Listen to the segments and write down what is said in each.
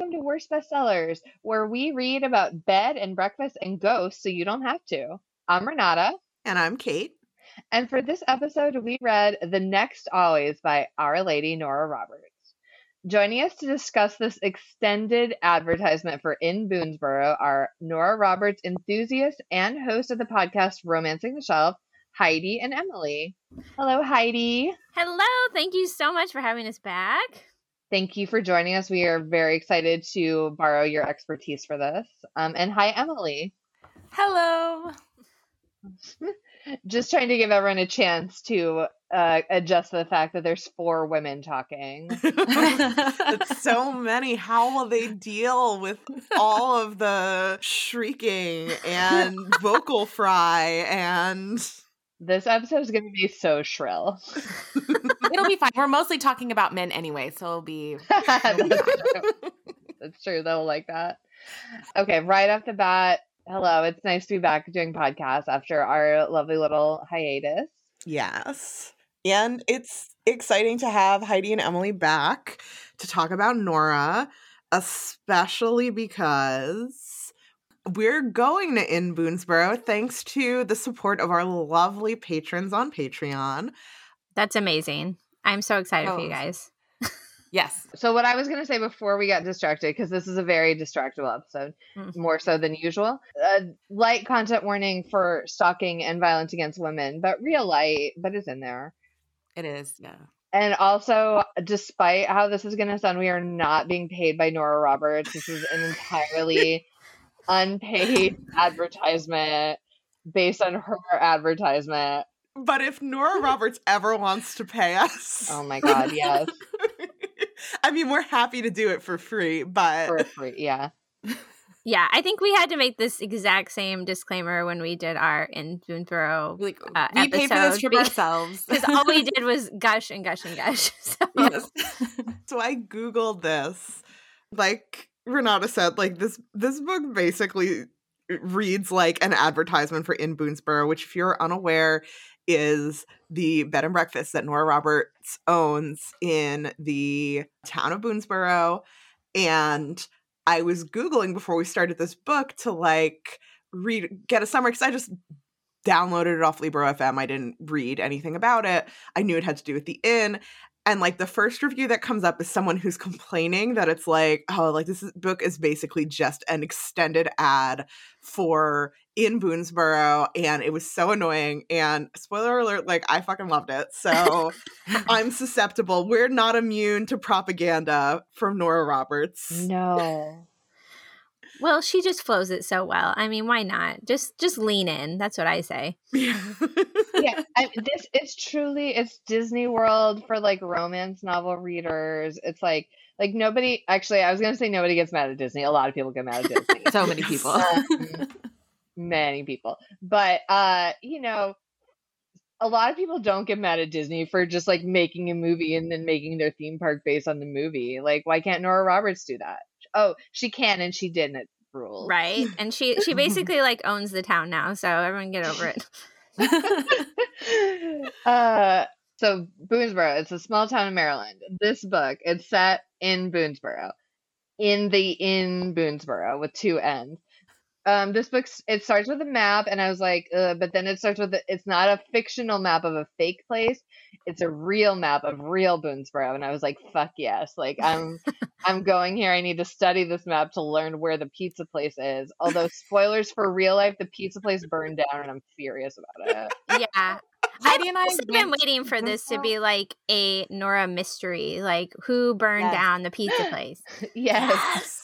welcome to Worst Bestsellers, where we read about bed and breakfast and ghosts so you don't have to. I'm Renata. And I'm Kait. And for this episode, we read The Next Always by Our Lady Nora Roberts. Joining us to discuss this extended advertisement for Inn BoonsBoro are Nora Roberts enthusiast and host of the podcast Romancing the Shelf, Heidi and Emily. Hello, Heidi. Hello. Thank you so much for having us back. Thank you for joining us. We are very excited to borrow your expertise for this. Um, and hi, Emily. Hello. Just trying to give everyone a chance to uh, adjust to the fact that there's four women talking. it's so many. How will they deal with all of the shrieking and vocal fry and this episode is going to be so shrill. it'll be fine. We're mostly talking about men anyway, so it'll be. That's, true. That's true. They'll like that. Okay, right off the bat, hello. It's nice to be back doing podcasts after our lovely little hiatus. Yes. And it's exciting to have Heidi and Emily back to talk about Nora, especially because we're going to Inn BoonsBoro thanks to the support of our lovely patrons on Patreon. That's amazing. I'm so excited oh. for you oh. guys. yes. So, what I was going to say before we got distracted, because this is a very distractible episode, mm. more so than usual, uh, light content warning for stalking and violence against women, but real light, but it's in there. It is, yeah. And also, despite how this is going to sound, we are not being paid by Nora Roberts. This is an entirely unpaid advertisement based on her advertisement. But if Nora Roberts ever wants to pay us. Oh my god, yes. I mean, we're happy to do it for free, but for free, yeah. Yeah, I think we had to make this exact same disclaimer when we did our Inn BoonsBoro like, uh, we paid for this trip ourselves because all we did was gush and gush and gush. So. Yes. so I googled this, like Renata said, like this this book basically uh, reads like an advertisement for Inn BoonsBoro, which, if you're unaware, is the bed and breakfast that Nora Roberts owns in the town of Boonsboro. And I was Googling before we started this book to like read, get a summary because I just downloaded it off Libro FM. I didn't read anything about it. I knew it had to do with the inn and like the first review that comes up is someone who's complaining that it's like oh like this is, book is basically just an extended ad for Inn BoonsBoro and it was so annoying and spoiler alert like i fucking loved it so i'm susceptible. We're not immune to propaganda from nora roberts. No well, she just flows it so well. I mean, why not? Just just lean in. That's what I say. yeah, I, this it's truly it's Disney World for like romance novel readers. It's like like nobody actually I was gonna say nobody gets mad at Disney. A lot of people get mad at Disney. so many people. Um, many people. But uh, you know, a lot of people don't get mad at Disney for just like making a movie and then making their theme park based on the movie. Like, why can't Nora Roberts do that? Oh, she can and she didn't. Rule right, and she she basically like owns the town now. So everyone get over it. uh, so Boonsboro, it's a small town in Maryland. This book, it's set in Boonsboro, in the Inn BoonsBoro with two N's um this book it starts with a map and i was like but then it starts with a, it's not a fictional map of a fake place it's a real map of real boonsboro and i was like fuck yes like i'm i'm going here i need to study this map to learn where the pizza place is although spoilers for real life the pizza place burned down and i'm furious about it yeah Heidi and I have been waiting for this to be like a Nora mystery, like who burned yes. down the pizza place. yes. yes.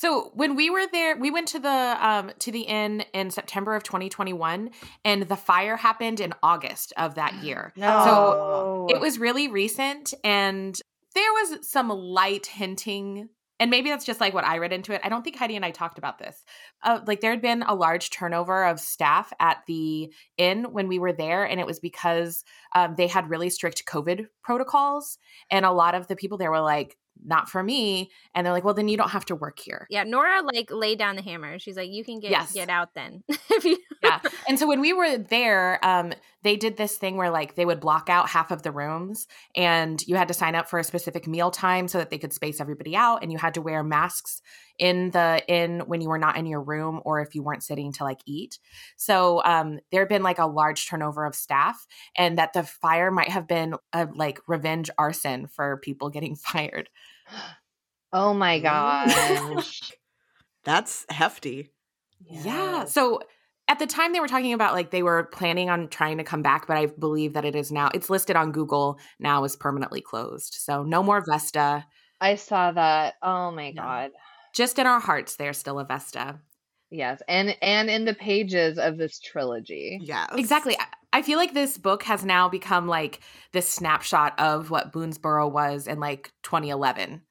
So when we were there, we went to the um to the inn in September of 2021 and the fire happened in August of that year. No. So it was really recent and there was some light hinting and maybe that's just like what I read into it. I don't think Heidi and I talked about this. Uh, like there had been a large turnover of staff at the inn when we were there, and it was because um, they had really strict COVID protocols, and a lot of the people there were like, not for me. And they're like, well, then you don't have to work here. Yeah, Nora like laid down the hammer. She's like, you can get yes. get out then. you yeah. And so when we were there, um, they did this thing where like they would block out half of the rooms and you had to sign up for a specific meal time so that they could space everybody out and you had to wear masks in the in when you were not in your room or if you weren't sitting to like eat so um there had been like a large turnover of staff and that the fire might have been a like revenge arson for people getting fired oh my gosh. That's hefty. Yeah. yeah. so at the time they were talking about like they were planning on trying to come back but i believe that it is now it's listed on google now is permanently closed so no more vesta. I saw that. Oh my no. god. Just in our hearts there's still a vesta. Yes and and in the pages of this trilogy. Yeah exactly i feel like this book has now become like this snapshot of what boonsboro was in like 2011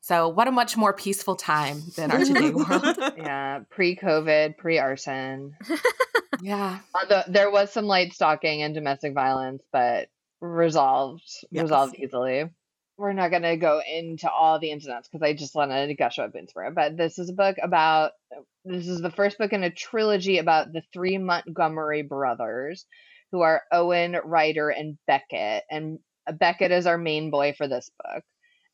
so, what a much more peaceful time than our today world. Yeah, pre-COVID, pre-arson. yeah. Although there was some light stalking and domestic violence, but resolved yes. resolved easily. We're not going to go into all the incidents because I just wanted to gush about Boonsboro. But this is a book about. This is the first book in a trilogy about the three Montgomery brothers, who are Owen, Ryder, and Beckett. And Beckett is our main boy for this book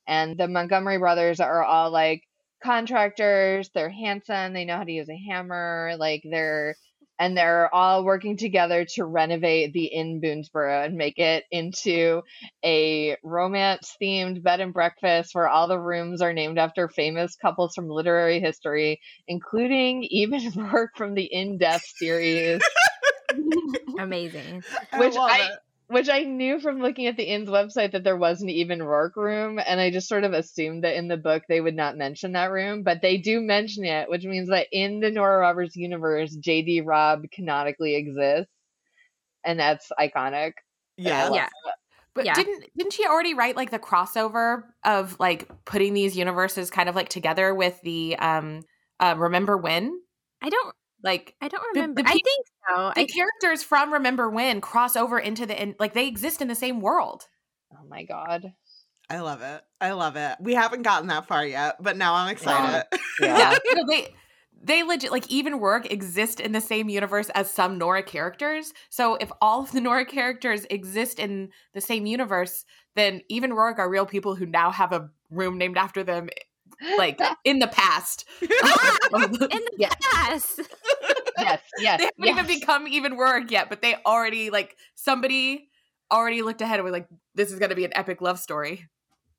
and the Montgomery brothers are all like contractors. They're handsome. They know how to use a hammer. Like they're and they're all working together to renovate the Inn BoonsBoro and make it into a romance themed bed and breakfast where all the rooms are named after famous couples from literary history, including even Rourke from the In Death series. Amazing. Which I, I which I knew from looking at the inn's website that there wasn't Eve and Roarke room, and I just sort of assumed that in the book they would not mention that room, but they do mention it, which means that in the Nora Roberts universe, J.D. Robb canonically exists, and that's iconic. Yeah, yeah. But yeah. didn't didn't she already write like the crossover of like putting these universes kind of like together with the um uh Remember When? I don't like I don't remember. The, the I think so. The I, characters from Remember When cross over into the in, like they exist in the same world. Oh my god. I love it. I love it. We haven't gotten that far yet, but now I'm excited. Yeah. yeah. yeah. they they legit like Eve and Roarke exist in the same universe as some Nora characters. So if all of the Nora characters exist in the same universe, then Eve and Roarke are real people who now have a room named after them like in the past. in the yes. past. yes, yes. They haven't yes. even become Eve and Roarke yet, but they already like somebody already looked ahead and was like, this is gonna be an epic love story.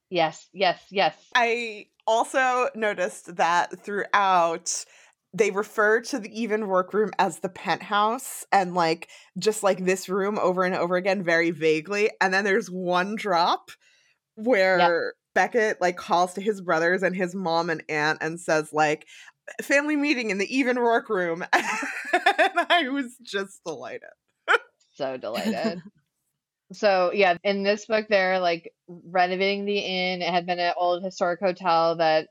Yes, yes, yes. I also noticed that throughout they refer to the Eve and Roarke room as the penthouse and like just like this room over and over again very vaguely and then there's one drop where Beckett like calls to his brothers and his mom and aunt and says like family meeting in the Eve and Roarke room. and I was just delighted. so delighted. so yeah, in this book they're like renovating the inn. It had been an old historic hotel that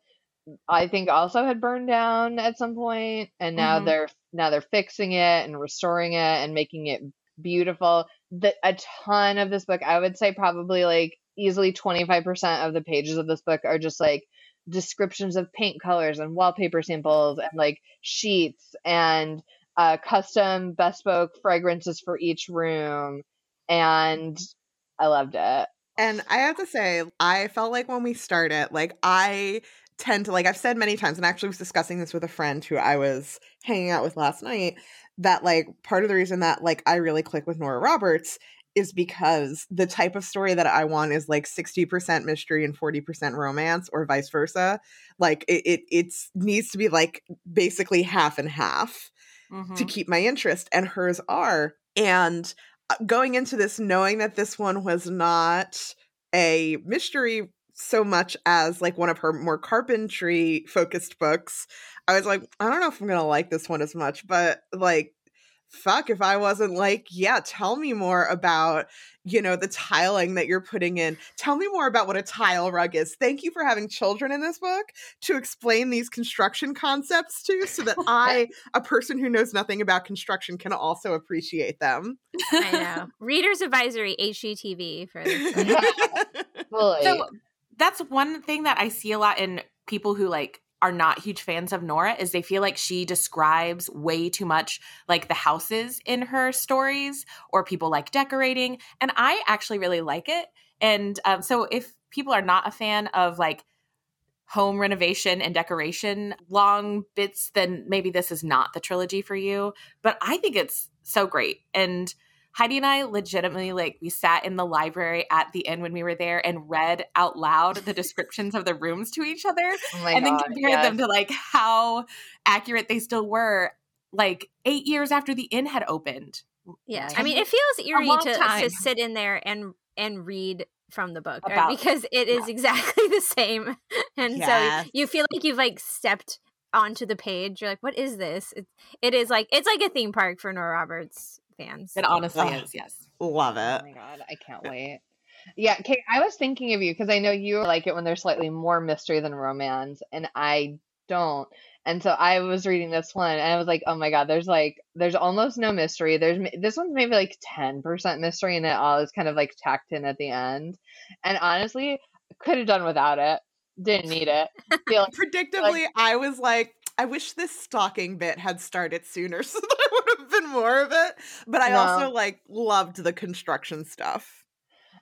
I think also had burned down at some point and now mm-hmm. they're now they're fixing it and restoring it and making it beautiful. The, a ton of this book, I would say probably like easily 25% of the pages of this book are just like descriptions of paint colors and wallpaper samples and like sheets and uh, custom bespoke fragrances for each room. And I loved it. And I have to say, I felt like when we started, like I tend to like I've said many times, and actually was discussing this with a friend who I was hanging out with last night, that like part of the reason that like I really click with Nora Roberts is because the type of story that I want is like 60% mystery and 40% romance or vice versa. Like it it it's, needs to be like basically half and half mm-hmm. to keep my interest and hers are. And uh, going into this knowing that this one was not a mystery so much as like one of her more carpentry focused books, I was like, I don't know if I'm going to like this one as much, but like fuck if I wasn't like, yeah, tell me more about, you know, the tiling that you're putting in. Tell me more about what a tile rug is. Thank you for having children in this book to explain these construction concepts to so that I, a person who knows nothing about construction, can also appreciate them. I know. Reader's advisory HGTV for this. so, that's one thing that I see a lot in people who like are not huge fans of Nora is they feel like she describes way too much like the houses in her stories or people like decorating and I actually really like it. And um, so if people are not a fan of like home renovation and decoration long bits then maybe this is not the trilogy for you but I think it's so great. And Heidi and I legitimately like we sat in the library at the end when we were there and read out loud the descriptions of the rooms to each other Oh and then compared yes. them to like how accurate they still were like 8 years after the inn had opened. Yeah. I mean, it feels eerie to, to sit in there and and read from the book right? because it is yeah. exactly the same and yes. so you feel like you've like stepped onto the page you're like what is this it, it is like it's like a theme park for nora roberts fans. It honestly oh, is, yes. Love oh it. Oh my god, I can't wait. Yeah, Kait, I was thinking of you because I know you like it when there's slightly more mystery than romance, and I don't. And so I was reading this one, and I was like, "Oh my god, there's like there's almost no mystery. There's this one's maybe like ten percent mystery, and it all is kind of like tacked in at the end. And honestly, could have done without it. Didn't need it. Feel Predictably, like, I was like, I wish this stalking bit had started sooner so there would have been more of it. But I no. also like loved the construction stuff.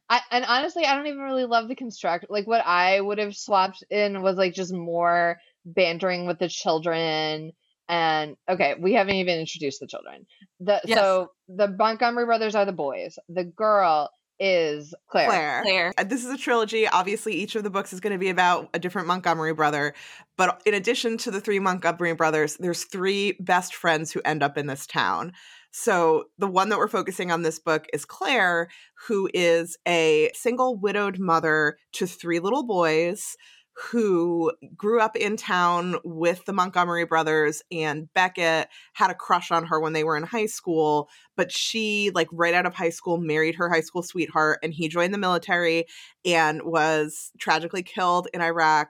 I, and honestly, I don't even really love the construct. Like what I would have swapped in was like just more bantering with the children. And okay, we haven't even introduced the children. The yes. so the Montgomery brothers are the boys. The girl is Claire. Claire. Claire. Uh, this is a trilogy. Obviously, each of the books is going to be about a different Montgomery brother. But in addition to the three Montgomery brothers, there's three best friends who end up in this town. So the one that we're focusing on this book is Claire, who is a single widowed mother to three little boys who grew up in town with the Montgomery brothers and Beckett had a crush on her when they were in high school but she like right out of high school married her high school sweetheart and he joined the military and was tragically killed in Iraq.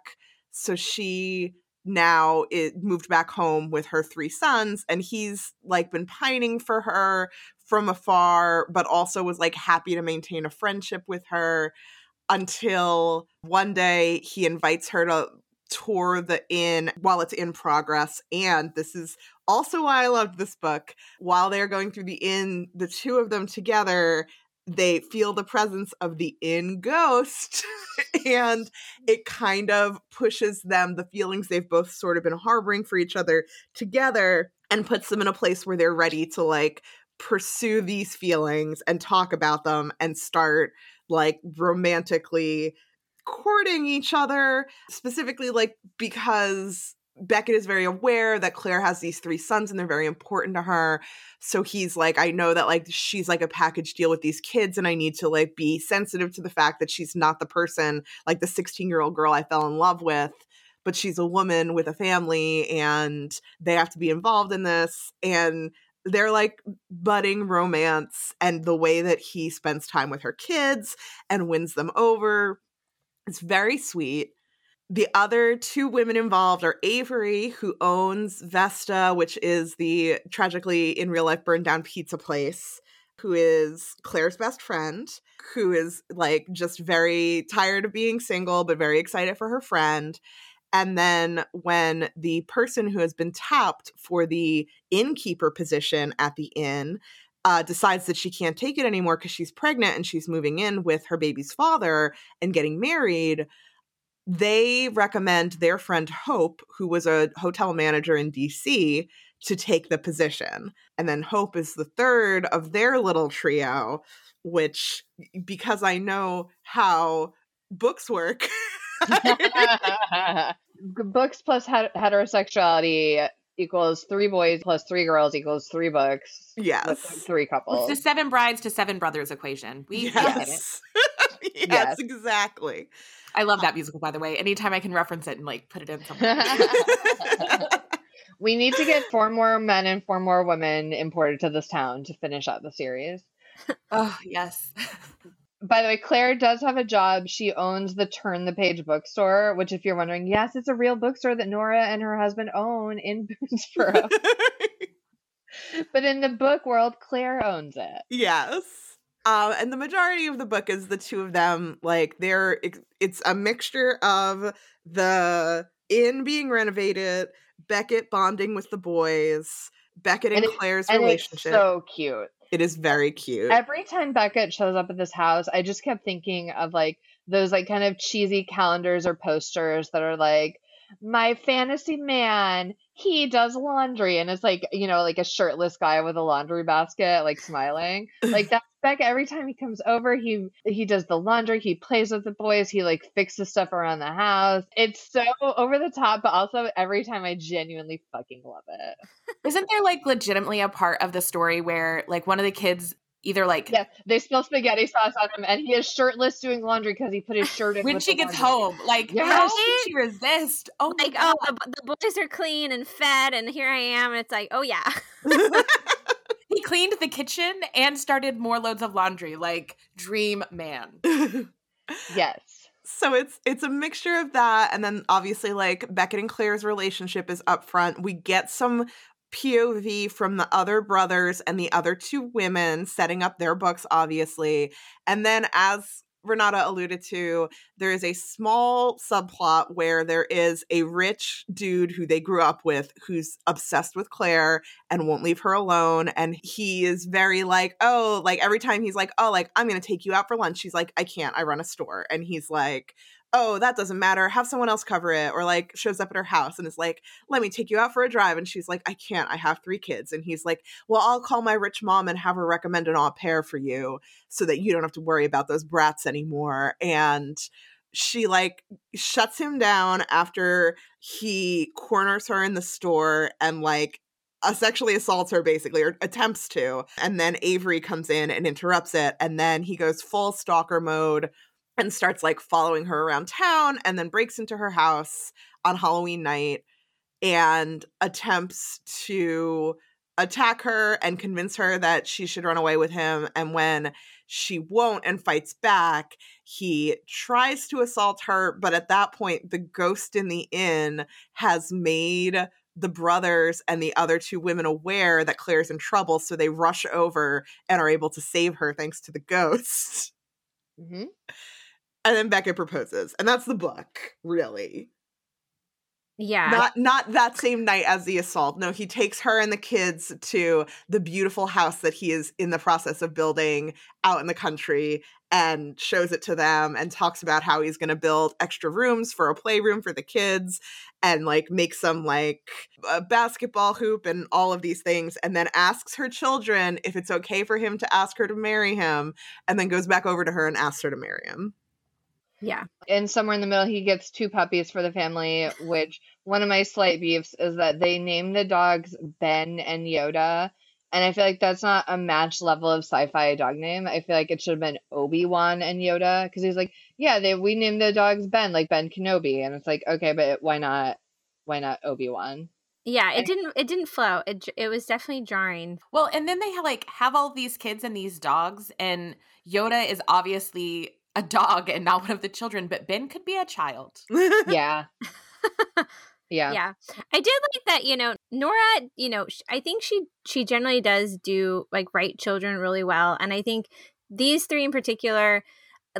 So she now it moved back home with her three sons and he's like been pining for her from afar but also was like happy to maintain a friendship with her until one day he invites her to tour the inn while it's in progress. And this is also why I loved this book. While they're going through the inn, the two of them together, they feel the presence of the inn ghost. and it kind of pushes them, the feelings they've both sort of been harboring for each other together, and puts them in a place where they're ready to like pursue these feelings and talk about them and start like romantically courting each other, specifically like because Beckett is very aware that Claire has these three sons and they're very important to her. So he's like, I know that like she's like a package deal with these kids, and I need to like be sensitive to the fact that she's not the person like the 16 year old girl I fell in love with, but she's a woman with a family and they have to be involved in this. And they're like budding romance and the way that he spends time with her kids and wins them over it's very sweet the other two women involved are Avery, who owns Vesta, which is the tragically in real life burned down pizza place, who is Claire's best friend, who is like just very tired of being single, but very excited for her friend. And then when the person who has been tapped for the innkeeper position at the inn uh, decides that she can't take it anymore because she's pregnant and she's moving in with her baby's father and getting married, they recommend their friend Hope, who was a hotel manager in DC, to take the position. And then Hope is the third of their little trio, which, because I know how books work. books plus heterosexuality equals three boys plus three girls equals three books. Yes. Three couples. It's the seven brides to seven brothers equation. We yes. yes, yes, exactly. I love that musical, by the way. Anytime I can reference it and like put it in something. we need to get four more men and four more women imported to this town to finish out the series. oh, yes. By the way, Claire does have a job. She owns the Turn the Page bookstore, which, if you're wondering, yes, it's a real bookstore that Nora and her husband own in Boonsboro. but in the book world, Claire owns it. Yes. Um, and the majority of the book is the two of them. Like they're it's a mixture of the inn being renovated, Beckett bonding with the boys, Beckett and, and Claire's it, relationship. so cute. It is very cute. Every time Beckett shows up at this house, I just kept thinking of like those like kind of cheesy calendars or posters that are like my fantasy man he does laundry and it's like you know like a shirtless guy with a laundry basket like smiling. Like that's Becca every time he comes over he he does the laundry he plays with the boys he like fixes stuff around the house. It's so over the top but also every time I genuinely fucking love it. Isn't there like legitimately a part of the story where like one of the kids either like yeah they spill spaghetti sauce on him and he is shirtless doing laundry because he put his shirt in when she gets home like yes. how can she resist? Oh like oh the, the, boys are clean and fed and here i am and it's like oh yeah. He cleaned the kitchen and started more loads of laundry like dream man. Yes. So it's it's a mixture of that and then obviously like beckett and claire's relationship is up front we get some POV from the other brothers and the other two women setting up their books, obviously. And then, as Renata alluded to, there is a small subplot where there is a rich dude who they grew up with who's obsessed with Claire and won't leave her alone. And he is very like, oh, like every time he's like, oh, like, I'm going to take you out for lunch. She's like, I can't, I run a store. And he's like, oh, that doesn't matter. Have someone else cover it. Or like shows up at her house and is like, let me take you out for a drive. And she's like, I can't. I have three kids. And he's like, well, I'll call my rich mom and have her recommend an au pair for you so that you don't have to worry about those brats anymore. And she like shuts him down after he corners her in the store and like sexually assaults her basically or attempts to and then avery comes in and interrupts it and then he goes full stalker mode and starts like following her around town and then breaks into her house on Halloween night and attempts to attack her and convince her that she should run away with him. And when she won't and fights back, he tries to assault her. But at that point, the ghost in the inn has made the brothers and the other two women aware that Claire's in trouble. So they rush over and are able to save her thanks to the ghost. Mm-hmm and then Beckett proposes, and that's the book, really. Yeah. Not not that same night as the assault. No, he takes her and the kids to the beautiful house that he is in the process of building out in the country and shows it to them and talks about how he's going to build extra rooms for a playroom for the kids and like make some like a basketball hoop and all of these things and then asks her children if it's okay for him to ask her to marry him and then goes back over to her and asks her to marry him. Yeah. And somewhere in the middle, he gets two puppies for the family, which one of my slight beefs is that they name the dogs Ben and Yoda. And I feel like that's not a match level of sci-fi dog name. I feel like it should have been Obi Wan and Yoda because he's like, yeah, they we named the dogs Ben, like Ben Kenobi, and it's like, okay, but why not, why not Obi Wan? Yeah, it didn't it didn't flow. It it was definitely jarring. Well, and then they like have all these kids and these dogs, and Yoda is obviously a dog and not one of the children, but Ben could be a child. yeah. yeah. Yeah. I did like that, you know, Nora, you know, I think she she generally does do like write children really well and I think these three in particular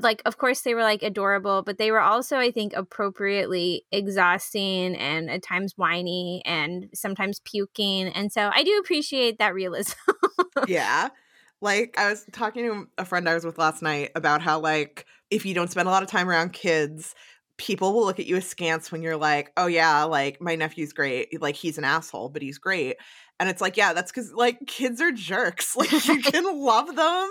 like of course they were like adorable but they were also i think appropriately exhausting and at times whiny and sometimes puking and so i do appreciate that realism yeah like I was talking to a friend I was with last night about how like if you don't spend a lot of time around kids, people will look at you askance when you're like, "Oh yeah, like my nephew's great. Like he's an asshole, but he's great." And it's like, yeah, that's because like kids are jerks. Like you can love them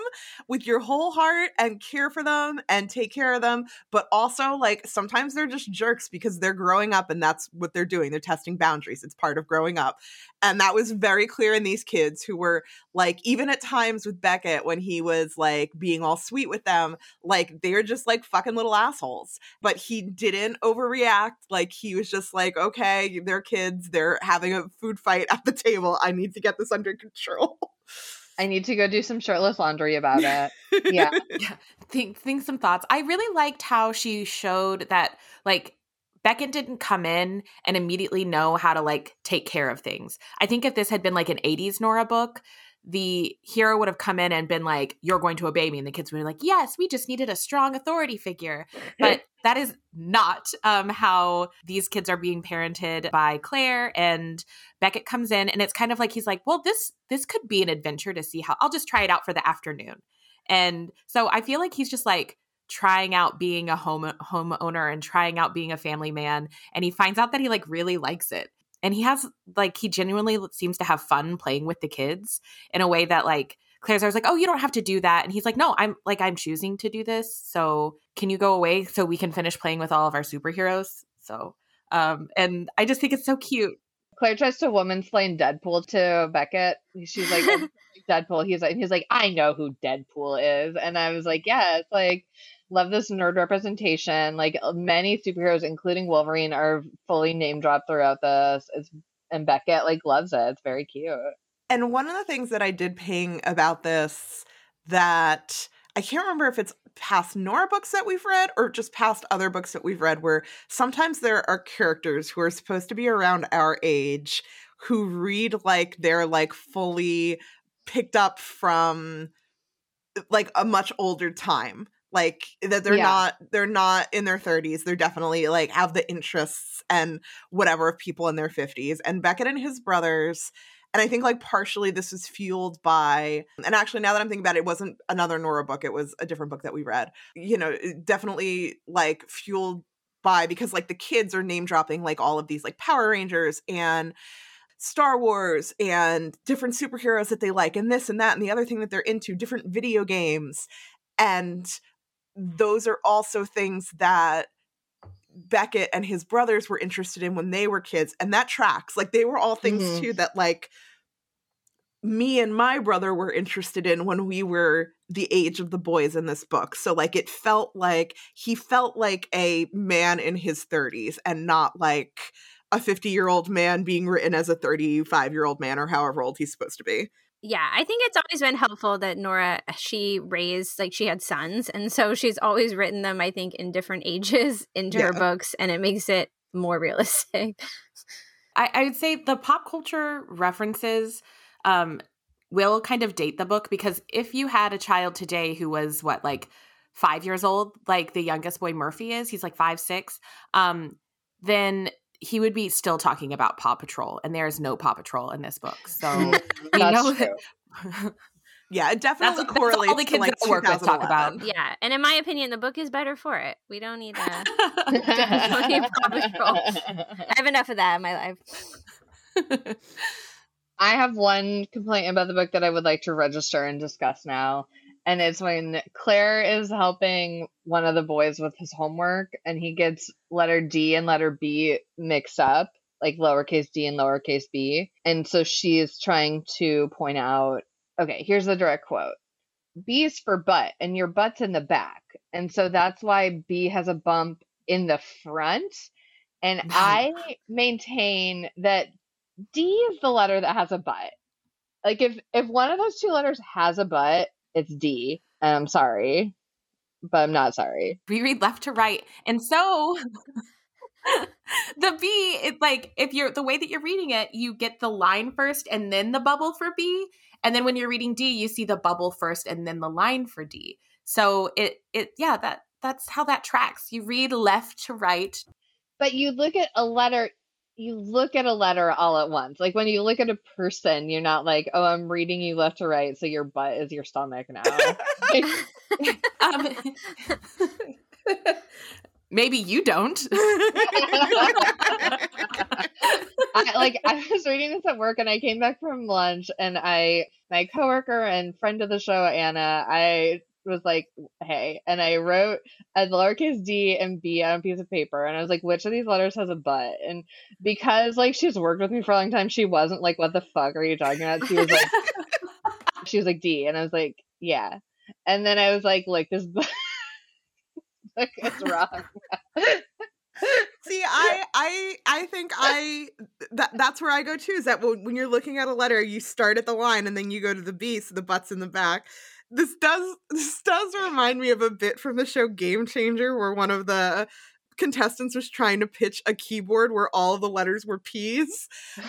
with your whole heart and care for them and take care of them. But also, like, sometimes they're just jerks because they're growing up and that's what they're doing. They're testing boundaries. It's part of growing up. And that was very clear in these kids who were like, even at times with Beckett when he was like being all sweet with them, like they're just like fucking little assholes. But he didn't overreact. Like he was just like, okay, they're kids. They're having a food fight at the table. I need to get this under control. I need to go do some shirtless laundry about it. Yeah. yeah. Think think some thoughts. I really liked how she showed that like Beckett didn't come in and immediately know how to like take care of things. I think if this had been like an 80s Nora book, the hero would have come in and been like, You're going to obey me. And the kids would be like, Yes, we just needed a strong authority figure. But that is not um, how these kids are being parented by Claire. And Beckett comes in and it's kind of like he's like, Well, this this could be an adventure to see how I'll just try it out for the afternoon. And so I feel like he's just like trying out being a home homeowner and trying out being a family man. And he finds out that he like really likes it and he has like he genuinely seems to have fun playing with the kids in a way that like Claire's always like, "Oh, you don't have to do that," and he's like, "No, I'm like I'm choosing to do this. So can you go away so we can finish playing with all of our superheroes?" So, um, and I just think it's so cute. Claire tries to woman slaying Deadpool to Beckett. She's like, oh, Deadpool. He's like, he's like, I know who Deadpool is, and I was like, yeah, it's like love this nerd representation. Like uh, many superheroes, including Wolverine, are fully name dropped throughout this. It's, and Beckett like loves it. It's very cute. And one of the things that I did ping about this that I can't remember if it's past Nora books that we've read or just past other books that we've read where sometimes there are characters who are supposed to be around our age who read like they're like fully picked up from like a much older time like that they're yeah. not they're not in their 30s they're definitely like have the interests and whatever of people in their 50s and beckett and his brothers and i think like partially this was fueled by and actually now that i'm thinking about it it wasn't another nora book it was a different book that we read you know definitely like fueled by because like the kids are name dropping like all of these like power rangers and Star Wars and different superheroes that they like, and this and that, and the other thing that they're into, different video games. And those are also things that Beckett and his brothers were interested in when they were kids. And that tracks. Like they were all things mm-hmm. too that like me and my brother were interested in when we were the age of the boys in this book. So like it felt like he felt like a man in his 30s and not like a 50 year old man being written as a 35 year old man or however old he's supposed to be yeah, I think it's always been helpful that Nora she raised like she had sons, and so she's always written them. I think in different ages into yeah. her books, and it makes it more realistic. I, I would say the pop culture references um, will kind of date the book because if you had a child today who was what like five years old, like the youngest boy Murphy is, he's like five six, um, then he would be still talking about Paw Patrol, and there is no Paw Patrol in this book. So we know that. yeah, it definitely that's, correlates. That's all the kids to like work with talk about. Yeah, and in my opinion, the book is better for it. We don't need, uh, don't need Paw Patrol. I have enough of that in my life. I have one complaint about the book that I would like to register and discuss now and it's when Claire is helping one of the boys with his homework and he gets letter D and letter B mixed up, like lowercase d and lowercase b. And so she is trying to point out okay, here's the direct quote B is for butt, and your butt's in the back. And so that's why B has a bump in the front. And I maintain that D is the letter that has a butt. Like if if one of those two letters has a butt, it's D. And I'm sorry, but I'm not sorry. We read left to right. And so the B, it's like if you're the way that you're reading it, you get the line first and then the bubble for B. And then when you're reading D, you see the bubble first and then the line for D. So it it yeah, that that's how that tracks. You read left to right. But you look at a letter you look at a letter all at once. Like when you look at a person, you're not like, oh, I'm reading you left to right, so your butt is your stomach now. um, maybe you don't. I, like I was reading this at work, and I came back from lunch, and I my coworker and friend of the show Anna, I was like, hey. And I wrote a lowercase d and b on a piece of paper. And I was like, which of these letters has a butt? And because like she's worked with me for a long time, she wasn't like, what the fuck are you talking about? She was like, she was like D. And I was like, yeah. And then I was like, like this book, like it's wrong. See, I I I think I that that's where I go too. Is that when, when you're looking at a letter, you start at the line and then you go to the B, so the butt's in the back this does this does remind me of a bit from the show Game Changer where one of the contestants was trying to pitch a keyboard where all the letters were P's. and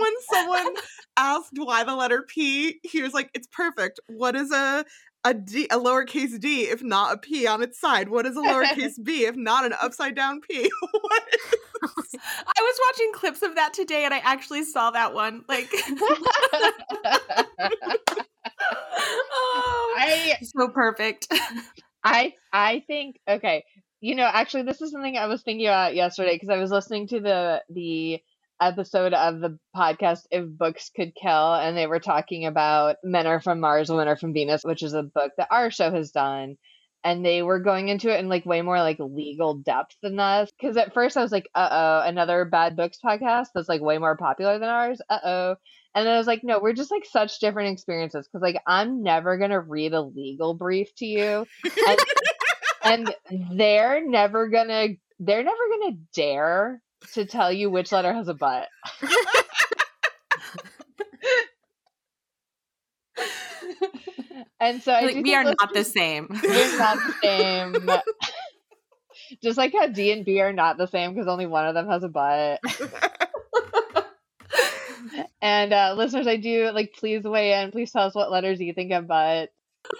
when someone asked why the letter P, he was like, "It's perfect. What is a a D, a lowercase d, if not a p on its side? What is a lowercase b, if not an upside down p? what is I was watching clips of that today, and I actually saw that one. Like, I so perfect. I I think okay. You know, actually, this is something I was thinking about yesterday because I was listening to the the episode of the podcast If Books Could Kill, and they were talking about Men Are From Mars, Women Are From Venus, which is a book that our show has done. And they were going into it in like way more like legal depth than us. Because at first I was like, uh oh, another bad books podcast that's like way more popular than ours. Uh oh. And then I was like, no, we're just like such different experiences. Because like I'm never going to read a legal brief to you. And, and they're never going to, they're never going to dare to tell you which letter has a butt. and so like, we are not the same. We're not the same. Just like how D and B are not the same because only one of them has a butt. and uh, listeners, I do like please weigh in. Please tell us what letters you think have butt.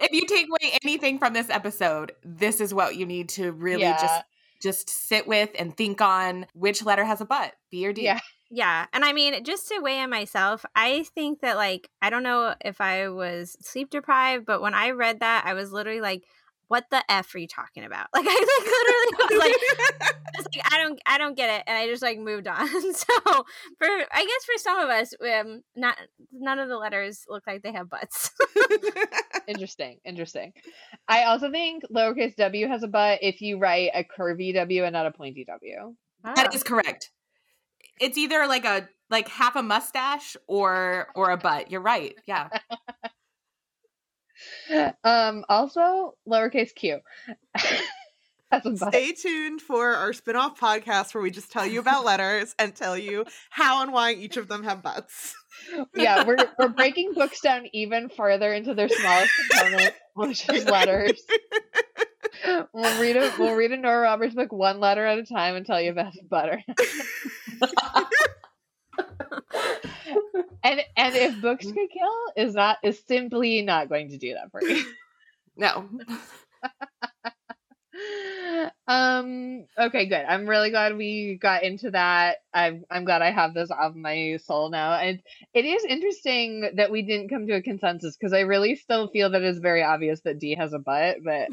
if you take away anything from this episode, this is what you need to really yeah. just just sit with and think on which letter has a butt, B or D. Yeah. Yeah. And I mean, just to weigh in myself, I think that, like, I don't know if I was sleep deprived, but when I read that, I was literally like, what the f are you talking about? Like i like literally was like, was like i don't i don't get it and i just like moved on. So for i guess for some of us um not none of the letters look like they have butts. Interesting interesting. I also think lowercase w has a butt if you write a curvy w and not a pointy w. Oh. that is correct. It's either like a like half a mustache or or a butt. You're right. Yeah um, also, lowercase q. Stay tuned for our spin-off podcast where we just tell you about letters and tell you how and why each of them have butts. yeah, we're we're breaking books down even further into their smallest component, which is letters. We'll read a we'll read a Nora Roberts book one letter at a time and tell you about butter and and if books could kill is not is simply not going to do that for you. No. um okay good i'm really glad we got into that i'm i'm glad i have this off my soul now and it is interesting that we didn't come to a consensus because i really still feel that it's very obvious that d has a butt but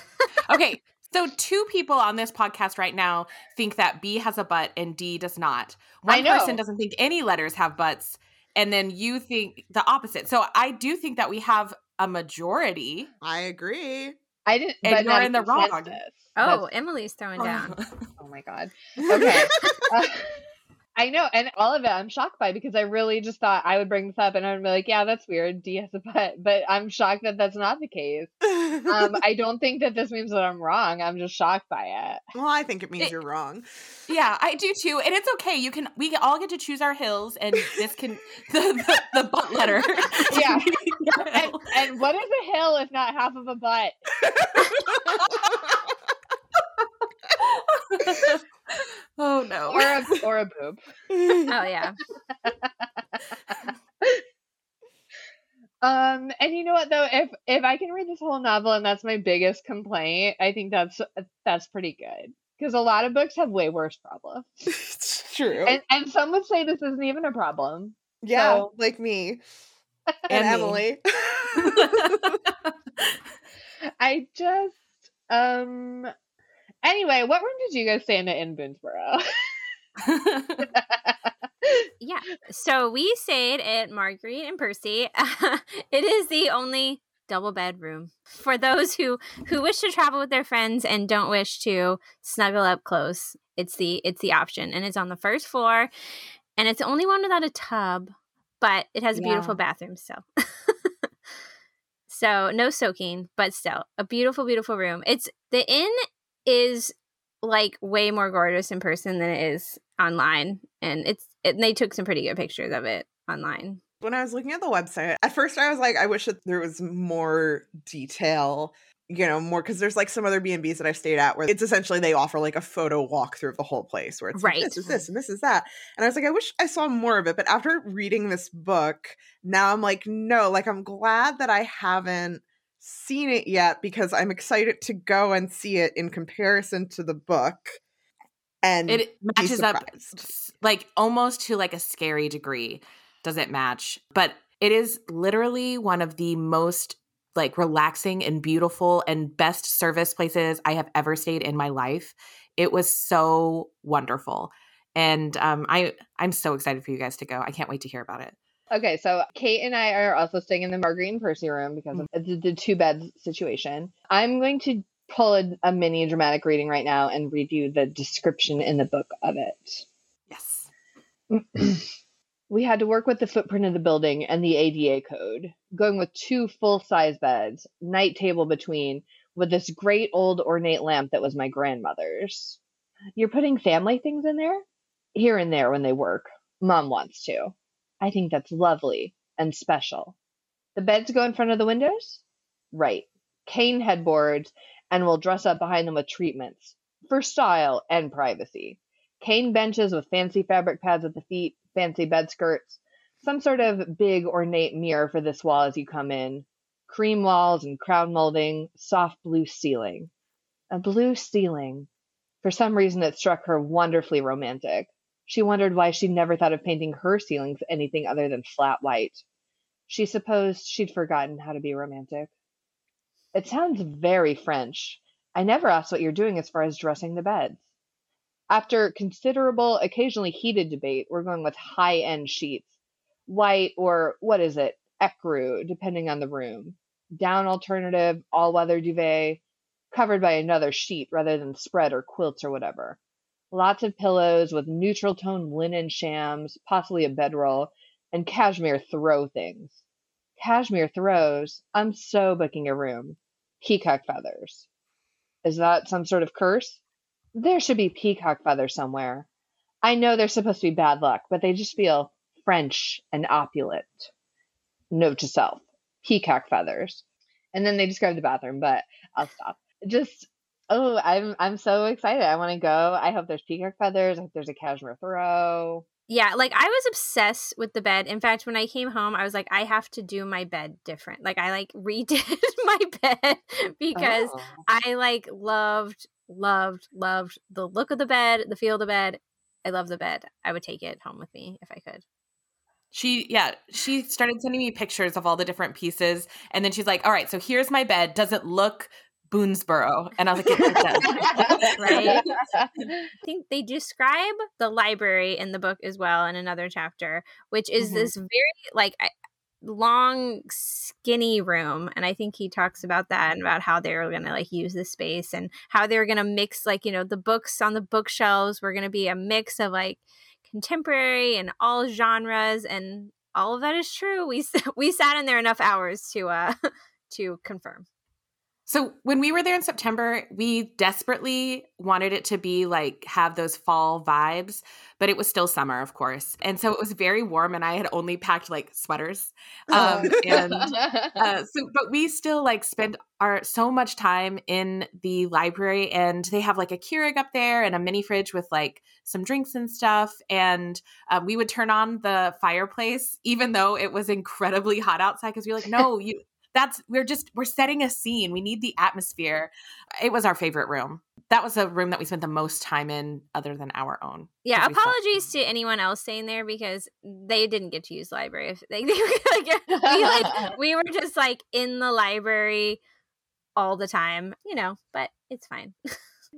okay so two people on this podcast right now think that b has a butt and d does not one person doesn't think any letters have butts and then you think the opposite. So I do think that we have a majority. I agree. I didn't. And you're in the wrong. Oh, That's, Emily's throwing down. oh my god. Okay. uh, I know, and all of it I'm shocked by because I really just thought I would bring this up and I would be like, yeah, that's weird. D has a butt, but I'm shocked that that's not the case. um, I don't think that this means that I'm wrong. I'm just shocked by it. Well, I think it means it, you're wrong. Yeah, I do too, and it's okay. You can we all get to choose our hills, and this can the the, the butt letter. yeah, and, and what is a hill if not half of a butt? Oh no. Or a or a boob. oh yeah. um and you know what though if if I can read this whole novel and that's my biggest complaint, I think that's that's pretty good. Because a lot of books have way worse problems. it's true. And and some would say this isn't even a problem. Yeah, so. like me. and, and Emily. I just um Anyway, what room did you guys stay in in Boonsboro? yeah. So we stayed at Marguerite and Percy. it is the only double bedroom for those who who wish to travel with their friends and don't wish to snuggle up close. It's the it's the option, and it's on the first floor, and it's the only one without a tub, but it has a yeah. beautiful bathroom still. so no soaking, but still a beautiful, beautiful room. It's the inn is like way more gorgeous in person than it is online and it's it, they took some pretty good pictures of it online when i was looking at the website at first i was like i wish that there was more detail you know, more because there's like some other B&Bs that I've stayed at where it's essentially they offer like a photo walkthrough of the whole place where it's right. Like, this is this and this is that. And I was like, I wish I saw more of it. But after reading this book, now I'm like, no, like I'm glad that I haven't seen it yet because I'm excited to go and see it in comparison to the book. And it matches up like almost to like a scary degree. Does it match? But it is literally one of the most like relaxing and beautiful and best service places I have ever stayed in my life. It was so wonderful. And um, I I'm so excited for you guys to go. I can't wait to hear about it. Okay, so Kait and I are also staying in the Marguerite and Percy room because mm. of the, the two bed situation. I'm going to pull a, a mini dramatic reading right now and read you the description in the book of it. Yes. we had to work with the footprint of the building and the ADA code, going with two full size beds, night table between, with this great old ornate lamp that was my grandmother's. You're putting family things in there? Here and there when they work. Mom wants to. I think that's lovely and special. The beds go in front of the windows? Right. Cane headboards, and we'll dress up behind them with treatments for style and privacy. Cane benches with fancy fabric pads at the feet, fancy bed skirts, some sort of big ornate mirror for this wall as you come in, cream walls and crown molding, soft blue ceiling. A blue ceiling. For some reason, it struck her wonderfully romantic. She wondered why she'd never thought of painting her ceilings anything other than flat white. She supposed she'd forgotten how to be romantic. It sounds very French. I never asked what you're doing as far as dressing the beds. After considerable, occasionally heated debate, we're going with high end sheets. White or what is it? Ecru, depending on the room. Down alternative, all weather duvet, covered by another sheet rather than spread or quilts or whatever. Lots of pillows with neutral tone linen shams, possibly a bedroll, and cashmere throw things. Cashmere throws. I'm so booking a room. Peacock feathers. Is that some sort of curse? There should be peacock feathers somewhere. I know they're supposed to be bad luck, but they just feel French and opulent. Note to self peacock feathers. And then they describe the bathroom, but I'll stop. Just oh, I'm I'm so excited. I want to go. I hope there's peacock feathers. I hope there's a cashmere throw. Yeah, like I was obsessed with the bed. In fact, when I came home, I was like, I have to do my bed different. Like I like redid my bed because oh. I like loved loved, loved the look of the bed, the feel of the bed. I love the bed. I would take it home with me if I could. She, yeah, she started sending me pictures of all the different pieces. And then she's like, all right, so here's my bed. Does it look Boonsboro? And I was like, it does. right? I think they describe the library in the book as well in another chapter, which is mm-hmm. this very, like, long skinny room and i think he talks about that and about how they're going to like use the space and how they're going to mix like you know the books on the bookshelves were going to be a mix of like contemporary and all genres and all of that is true we we sat in there enough hours to uh to confirm so when we were there in September, we desperately wanted it to be like have those fall vibes, but it was still summer, of course. And so it was very warm and I had only packed like sweaters. Um, and uh, so but we still like spend our so much time in the library and they have like a Keurig up there and a mini fridge with like some drinks and stuff and um, we would turn on the fireplace even though it was incredibly hot outside because we were like no you that's we're just we're setting a scene. We need the atmosphere. It was our favorite room. That was a room that we spent the most time in other than our own. Yeah, apologies to anyone else staying there because they didn't get to use the library. They, they like, we, like we were just like in the library all the time, you know, but it's fine.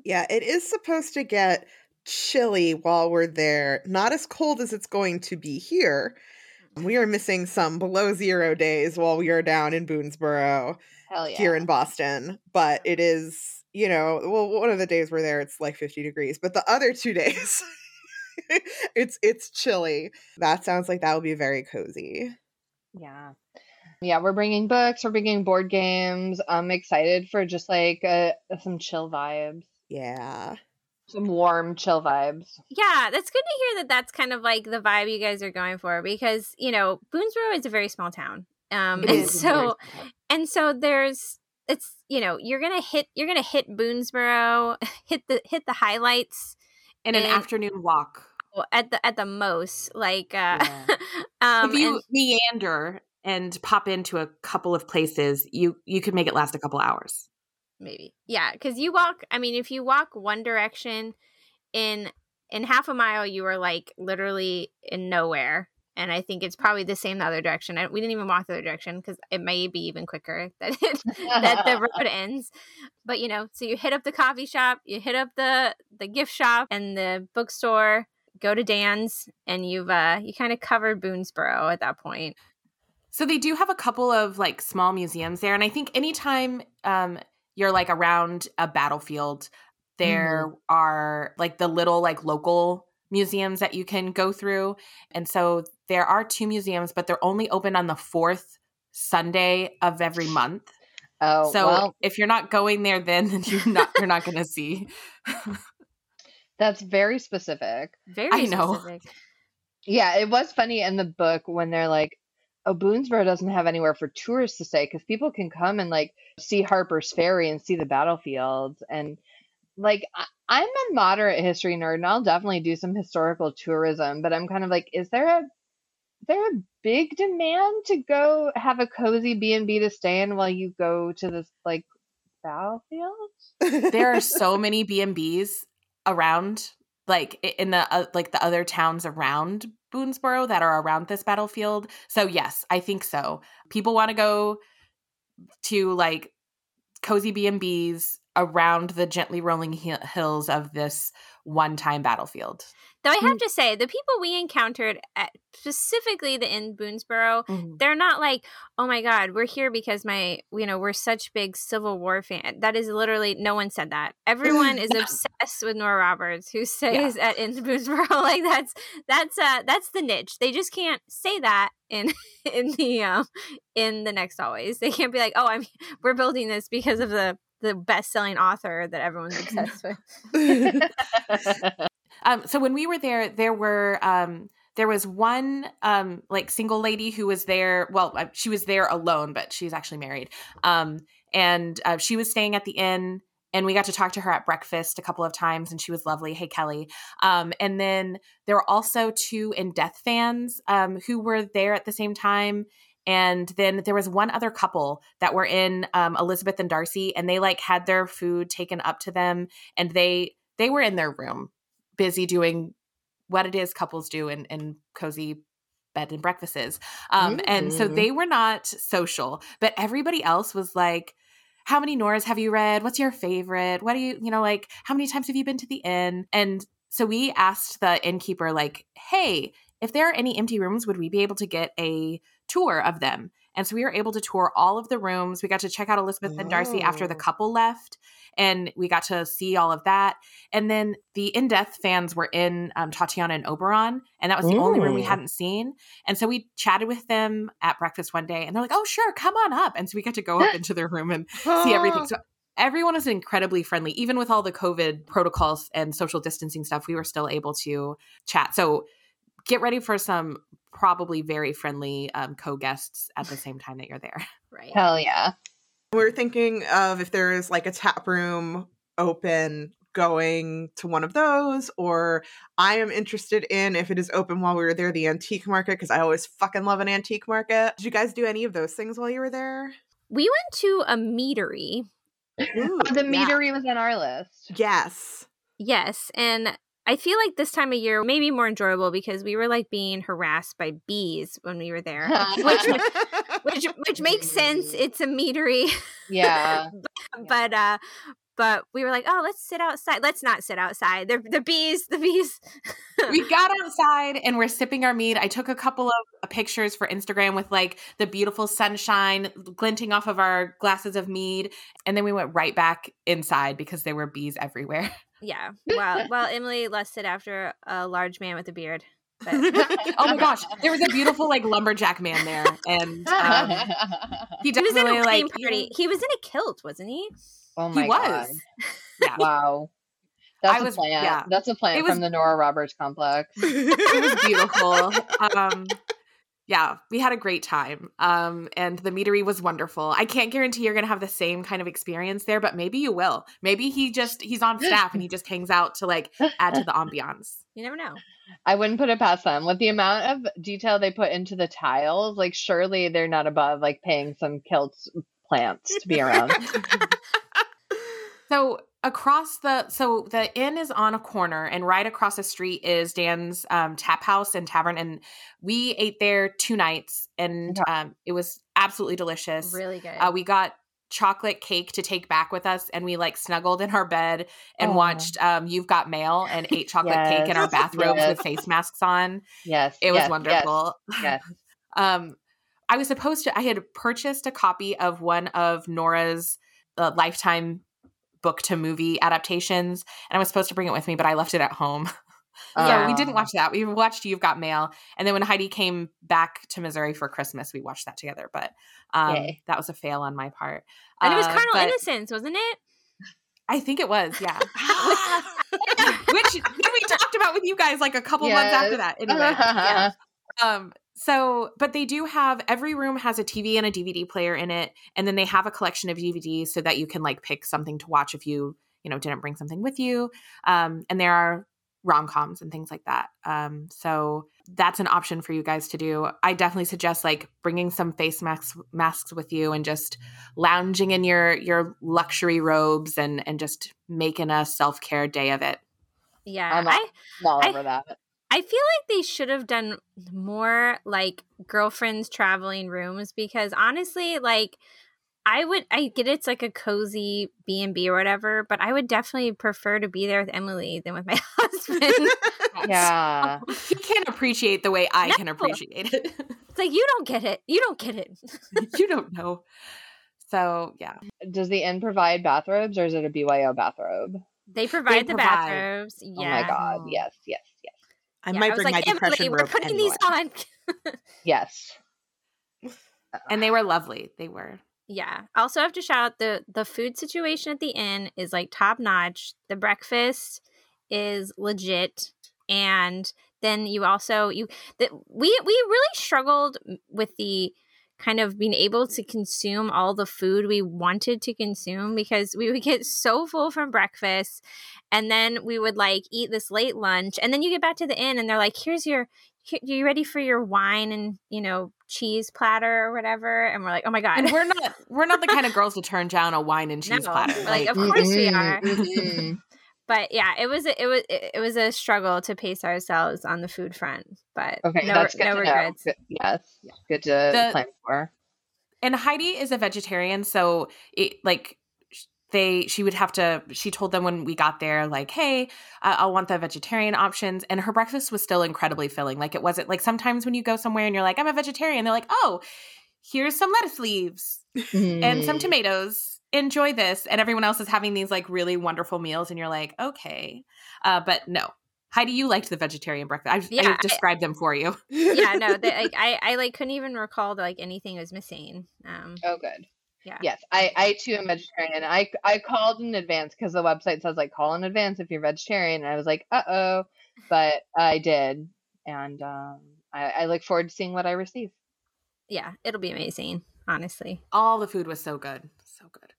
yeah, it is supposed to get chilly while we're there. Not as cold as it's going to be here, we are missing some below zero days while we are down in Boonsboro yeah. here in Boston. But it is, you know, well, one of the days we're there, it's like 50 degrees. But the other two days, it's it's chilly. That sounds like that will be very cozy. Yeah. Yeah, we're bringing books, we're bringing board games. I'm excited for just like uh, some chill vibes. Yeah some warm chill vibes yeah that's good to hear that that's kind of like the vibe you guys are going for because you know boonsboro is a very small town um and so and so there's it's you know you're gonna hit you're gonna hit Boonsboro, hit the hit the highlights in an afternoon walk at the at the most. Like uh, yeah. um, if you and, meander and pop into a couple of places, you you could make it last a couple hours. Maybe, yeah, because you walk. I mean, if you walk one direction in in half a mile, you are like literally in nowhere and I think it's probably the same the other direction. I, we didn't even walk the other direction because it may be even quicker that it, that the road ends. But you know, so you hit up the coffee shop, you hit up the the gift shop and the bookstore, go to Dan's, and you've uh you kind of covered Boonsboro at that point. So they do have a couple of like small museums there, and I think anytime um you're like around a battlefield, there mm-hmm. are like the little like local museums that you can go through. And so there are two museums, but they're only open on the fourth Sunday of every month. Oh, so well, if you're not going there, then, then you're not you're not going to see. That's very specific. Very I know. Specific. Yeah, it was funny in the book when they're like, "Oh, Boonsboro doesn't have anywhere for tourists to stay because people can come and like see Harper's Ferry and see the battlefields and like I, am a moderate history nerd and I'll definitely do some historical tourism, but I'm kind of like, is there a there a big demand to go have a cozy B and B to stay in while you go to this like battlefield? there are so many B and B's around, like in the uh, like the other towns around Boonsboro that are around this battlefield. So yes, I think so. People want to go to like cozy B and B's around the gently rolling hills of this one time battlefield. Though I have mm. to say, the people we encountered, at, specifically the in Boonsboro, mm-hmm. they're not like, "Oh my God, we're here because my, you know, we're such big Civil War fan." That is literally no one said that. Everyone is obsessed with Nora Roberts, who stays yeah. at in Boonsboro. like that's that's uh that's the niche. They just can't say that in in the um in the next always. They can't be like, "Oh, I'm we're building this because of the the best selling author that everyone's obsessed with. Um, so when we were there, there were um, there was one um, like single lady who was there. Well, uh, she was there alone, but she's actually married. Um, and uh, she was staying at the inn. And we got to talk to her at breakfast a couple of times, and she was lovely. Hey, Kelly. Um, and then there were also two in Death fans um, who were there at the same time and then there was one other couple that were in um, elizabeth and darcy and they like had their food taken up to them and they they were in their room busy doing what it is couples do in, in cozy bed and breakfasts um, mm-hmm. and so mm-hmm. they were not social but everybody else was like how many Noras have you read? What's your favorite? What do you, you know, like, how many times have you been to the inn? And so we asked the innkeeper, like, hey, if there are any empty rooms, would we be able to get a tour of them. And so we were able to tour all of the rooms. We got to check out Elizabeth and Darcy after the couple left, and we got to see all of that. And then the In Death fans were in um, Tatiana and Oberon, and that was the Ooh. only room we hadn't seen. And so we chatted with them at breakfast one day, and they're like, "Oh, sure, come on up." And so we got to go up into their room and see everything. So everyone was incredibly friendly, even with all the COVID protocols and social distancing stuff. We were still able to chat. So get ready for some probably very friendly um, co-guests at the same time that you're there. Right. Hell yeah. We're thinking of if there's like a tap room open going to one of those or I am interested in if it is open while we were there the antique market because I always fucking love an antique market. Did you guys do any of those things while you were there? We went to a meadery. Ooh, the meadery yeah. was on our list. Yes. Yes, and I feel like this time of year may be more enjoyable because we were like being harassed by bees when we were there, which, which which makes sense. It's a meadery, yeah. but, but uh, but we were like, oh, let's sit outside. Let's not sit outside. They're, the bees, the bees. we got outside and we're sipping our mead. I took a couple of uh, pictures for Instagram with like the beautiful sunshine glinting off of our glasses of mead. And then we went right back inside because there were bees everywhere. Yeah. Well, well, Emily lusted after a large man with a beard. But... oh my gosh, there was a beautiful like lumberjack man there, and um, he, he was in a like party. He was in a kilt, wasn't he? Oh my he was. god! Yeah. Wow. That's I was, a plant. Yeah. That's a plant was, from the Nora Roberts complex. it was beautiful. Um, yeah, we had a great time. Um, and the meadery was wonderful. I can't guarantee you're gonna have the same kind of experience there, but maybe you will. Maybe he just he's on staff and he just hangs out to like add to the ambiance. You never know. I wouldn't put it past them. With the amount of detail they put into the tiles, like surely they're not above like paying some kilts plants to be around. so across the so the inn is on a corner and right across the street is dan's um, tap house and tavern and we ate there two nights and um, it was absolutely delicious really good uh, we got chocolate cake to take back with us and we like snuggled in our bed and oh. watched um, you've got mail and ate chocolate yes. cake in our bathrobes yes. with face masks on yes it was yes. wonderful yes, um i was supposed to i had purchased a copy of one of nora's uh, lifetime book to movie adaptations, and I was supposed to bring it with me, but I left it at home. so we didn't watch that. We watched You've Got Mail, and then when Heidi came back to Missouri for Christmas, we watched that together. But um, that was a fail on my part. And uh, it was uh, Carnal but, Innocence, wasn't it? I think it was, yeah. which, which we talked about with you guys like a couple yes. months after that. Anyway, yeah. um, so, but they do have every room has a TV and a DVD player in it, and then they have a collection of DVDs so that you can like pick something to watch if you you know didn't bring something with you. Um, and there are rom coms and things like that. Um, so that's an option for you guys to do. I definitely suggest like bringing some face masks masks with you and just lounging in your your luxury robes and and just making a self care day of it. Yeah, I'm all, all over I, that. I feel like they should have done more like girlfriends traveling rooms because honestly, like I would I get it's like a cozy B and B or whatever, but I would definitely prefer to be there with Emily than with my husband. yeah. he can't appreciate the way I no. can appreciate it. It's like you don't get it. You don't get it. you don't know. So yeah. Does the inn provide bathrobes or is it a BYO bathrobe? They provide they the provide. bathrobes. Yeah. Oh my god. Yes, yes, yes. I yeah, might I bring like, my depression Emily, robe. We're putting these on. yes. And they were lovely. They were. Yeah. Also have to shout out the the food situation at the inn is like top notch. The breakfast is legit and then you also you that we we really struggled with the kind of being able to consume all the food we wanted to consume because we would get so full from breakfast. And then we would like eat this late lunch and then you get back to the inn and they're like here's your here, you ready for your wine and you know cheese platter or whatever? And we're like oh my god. And we're not we're not the kind of girls to turn down a wine and cheese no, platter like, like of course mm-hmm, we are. mm-hmm. But yeah it was a, it was it was a struggle to pace ourselves on the food front but okay no, that's good no regrets. Good, yes good to the, plan for. and heidi is a vegetarian so it like they she would have to she told them when we got there like hey uh, i'll want the vegetarian options and her breakfast was still incredibly filling like it wasn't like sometimes when you go somewhere and you're like i'm a vegetarian they're like oh here's some lettuce leaves mm. and some tomatoes enjoy this and everyone else is having these like really wonderful meals and you're like okay uh, but no Heidi, you liked the vegetarian breakfast. I've, yeah, i described I, them for you. yeah, no, the, I, I, I like couldn't even recall that like anything was missing. Um, oh, good. Yeah. Yes, I, I too am vegetarian. I, I called in advance because the website says like call in advance if you're vegetarian. And I was like, uh oh, but I did, and um, I, I look forward to seeing what I receive. Yeah, it'll be amazing. Honestly, all the food was so good, so good.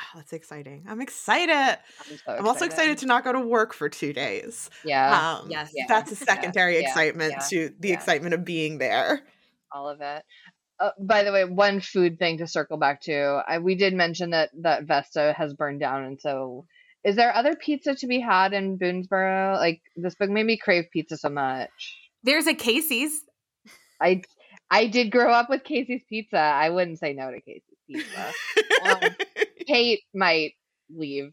Oh, that's exciting. I'm excited. I'm, so excited. I'm, also excited to not go to work for two days. Yeah. Um, yes. Yeah. That's a secondary yeah. excitement yeah. to the excitement of being there. All of it. Uh, by the way, one food thing to circle back to. I, we did mention that that Vesta has burned down, and so is there other pizza to be had in Boonsboro? Like this book made me crave pizza so much. There's a Casey's. I I did grow up with Casey's Pizza. I wouldn't say no to Casey's Pizza. um, Kait might leave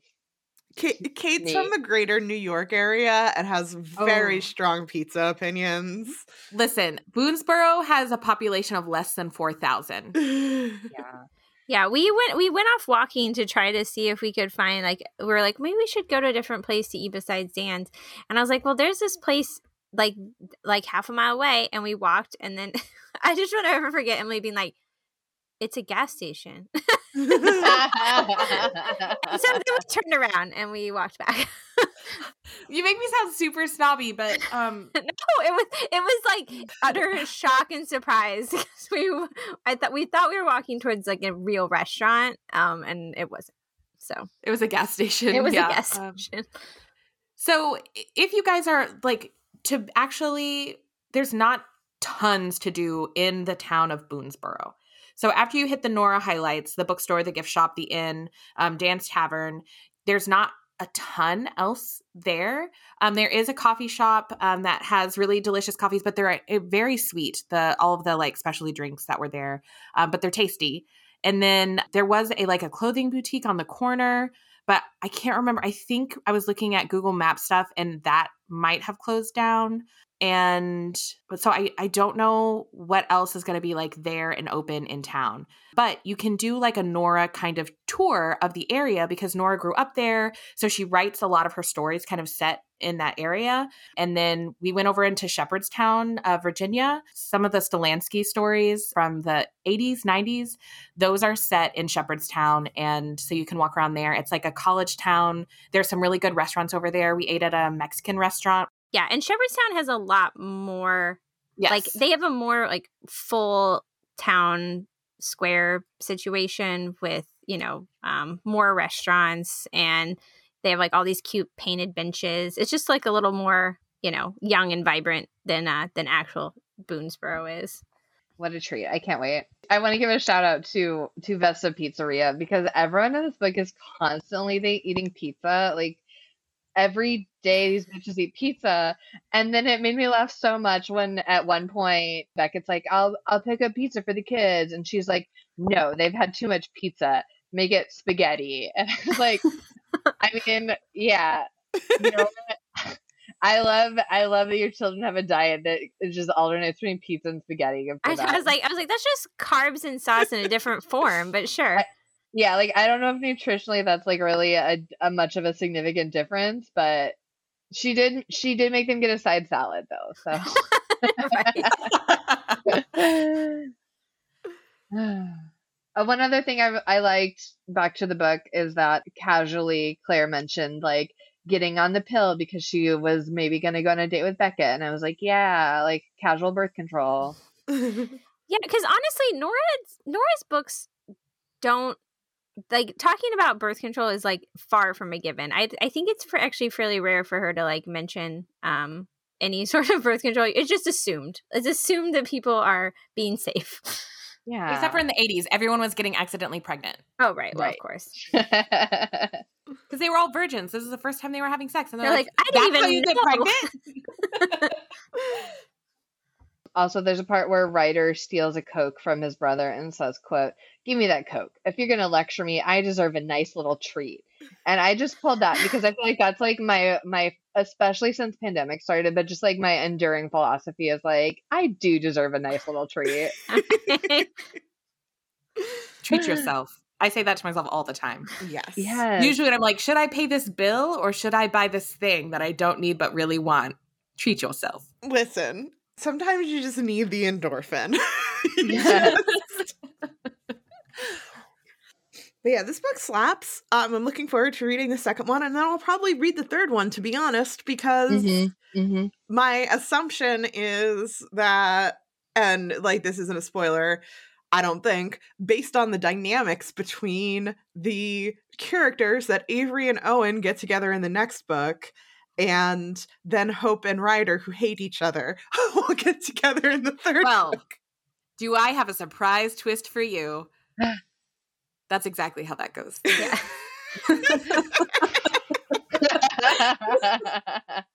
Kait, Kait's Nate. from the greater New York area and has very oh. strong pizza opinions. Listen, Boonsboro has a population of less than 4,000. yeah. Yeah, we went we went off walking to try to see if we could find like we were like maybe we should go to a different place to eat besides Dan's. And I was like, "Well, there's this place like like half a mile away." And we walked and then I just want to ever forget Emily being like, it's a gas station. so then we turned around and we walked back. you make me sound super snobby, but um no, it was it was like utter shock and surprise because we I thought we thought we were walking towards like a real restaurant, um, and it wasn't. So it was a gas station. It was yeah. a gas um, station. Um, so if you guys are like to actually, there's not tons to do in the town of Boonsboro. So after you hit the Nora highlights, the bookstore, the gift shop, the inn, um, Dan's tavern, there's not a ton else there. Um, there is a coffee shop um, that has really delicious coffees, but they're uh, very sweet. The all of the like specialty drinks that were there, um, but they're tasty. And then there was a like a clothing boutique on the corner, but I can't remember. I think I was looking at Google Map stuff, and that might have closed down and so I, I don't know what else is going to be like there and open in town. But you can do like a nora kind of tour of the area because nora grew up there. So she writes a lot of her stories kind of set in that area. And then we went over into shepherdstown uh, virginia. Some of the stolansky stories from the 80s 90s those are set in shepherdstown. And so you can walk around there. It's like a college town. There's some really good restaurants over there. We ate at a mexican restaurant yeah, and Shepherdstown has a lot more. Yes. Like they have a more like full town square situation with you know um, more restaurants and they have like all these cute painted benches. It's just like a little more you know young and vibrant than uh, than actual Boonsboro is. What a treat! I can't wait. I want to give a shout out to to Vesta Pizzeria because everyone in this book is constantly they eating pizza. Like every day these bitches eat pizza. And then it made me laugh so much when at one point Beckett's like, I'll I'll pick up pizza for the kids. And she's like, No, they've had too much pizza. Make it spaghetti. And I was like, I mean, yeah. You know, I love I love that your children have a diet that just alternates between pizza and spaghetti. I, I, was like I was like that's just carbs and sauce in a different form, but sure. I, yeah, like I don't know if nutritionally that's like really a, a much of a significant difference, but she did she did make them get a side salad though. So uh, one other thing I I liked back to the book is that casually Claire mentioned like getting on the pill because she was maybe going to go on a date with Beckett and I was like, yeah, like casual birth control. yeah, cuz honestly Nora's Nora's books don't like talking about birth control is like far from a given. I I think it's for actually fairly rare for her to like mention um any sort of birth control. It's just assumed. It's assumed that people are being safe. Yeah. Except for in the 80s, everyone was getting accidentally pregnant. Oh, right. Well, right. of course. Because they were all virgins. This is the first time they were having sex. And they're, they're like, like, I didn't even know. pregnant? Also, there's a part where Ryder steals a Coke from his brother and says, quote, give me that Coke. If you're going to lecture me, I deserve a nice little treat. And I just pulled that because I feel like that's like my, my, especially since pandemic started, but just like my enduring philosophy is like, I do deserve a nice little treat. treat yourself. I say that to myself all the time. Yes. Yes. Usually when I'm like, should I pay this bill or should I buy this thing that I don't need but really want? Treat yourself. Listen, sometimes you just need the endorphin. yes. But yeah, this book slaps. Um, I'm looking forward to reading the second one, and then I'll probably read the third one, to be honest, because mm-hmm. Mm-hmm. my assumption is that, and like this isn't a spoiler, I don't think, based on the dynamics between the characters that Avery and Owen get together in the next book and then Hope and Ryder, who hate each other, will get together in the third well, book. Do I have a surprise twist for you? That's exactly how that goes. Yeah.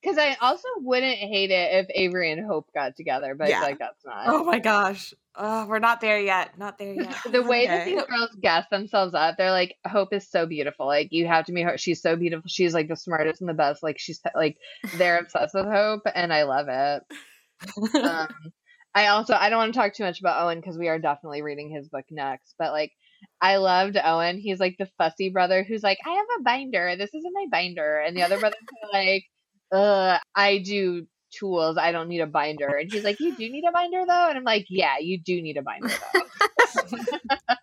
Because I also wouldn't hate it if Avery and Hope got together, but yeah. like that's not. Oh my gosh. Oh, we're not there yet. Not there yet. the way okay. that these girls gas themselves up, they're like, Hope is so beautiful. Like you have to meet her. She's so beautiful. She's like the smartest and the best. Like she's like they're obsessed with Hope, and I love it. um, I also I don't want to talk too much about Owen because we are definitely reading his book next. But like I loved Owen. He's like the fussy brother who's like, I have a binder. This isn't my binder, and the other brother's like uh, I do tools. I don't need a binder. And he's like, You do need a binder though? And I'm like, Yeah, you do need a binder though.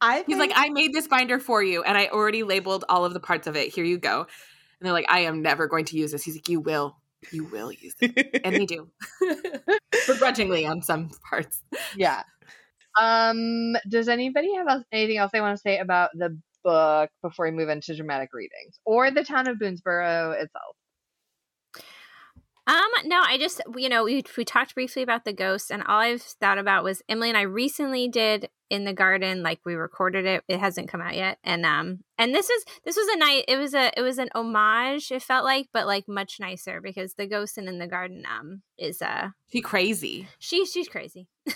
I. He's like, I made this binder for you, and I already labeled all of the parts of it. Here you go. And they're like, I am never going to use this. He's like, You will. You will use it. and they do. Begrudgingly on some parts. Yeah. Um, does anybody have anything else they want to say about the book before we move into dramatic readings or the town of Boonsboro itself? Um, no, I just you know we we talked briefly about the ghosts, and all I've thought about was Emily and I recently did in the garden, like we recorded it. It hasn't come out yet, and um, and this is this was a night. It was a it was an homage. It felt like, but like much nicer because the ghost in, in the garden um is uh she crazy. She she's crazy.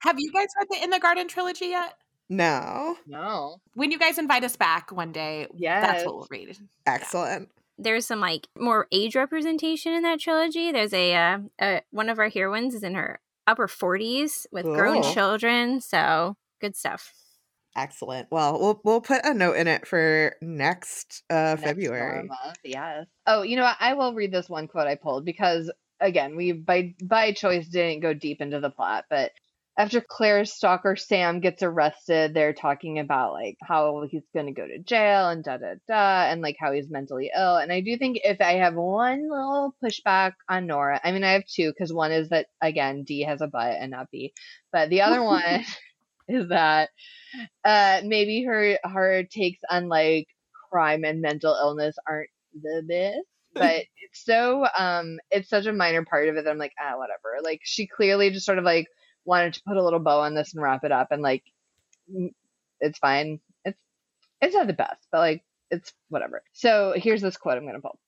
Have you guys read the In the Garden trilogy yet? No. No. When you guys invite us back one day, yeah, that's what we'll read. Excellent. Yeah there's some like more age representation in that trilogy. There's a, uh, a one of our heroines is in her upper 40s with grown children, so good stuff. Excellent. Well, we'll we'll put a note in it for next uh next February. Yes. Oh, you know what? I will read this one quote I pulled because again, we by by choice didn't go deep into the plot, but after Claire's stalker Sam gets arrested, they're talking about like how he's going to go to jail and da da da, and like how he's mentally ill. And I do think if I have one little pushback on Nora, I mean, I have two because one is that again, D has a butt and not B, but the other one is that uh, maybe her her takes on like crime and mental illness aren't the best but it's so um it's such a minor part of it that I'm like ah whatever like she clearly just sort of like wanted to put a little bow on this and wrap it up and like it's fine. It's it's not the best, but like it's whatever. So here's this quote I'm gonna pull.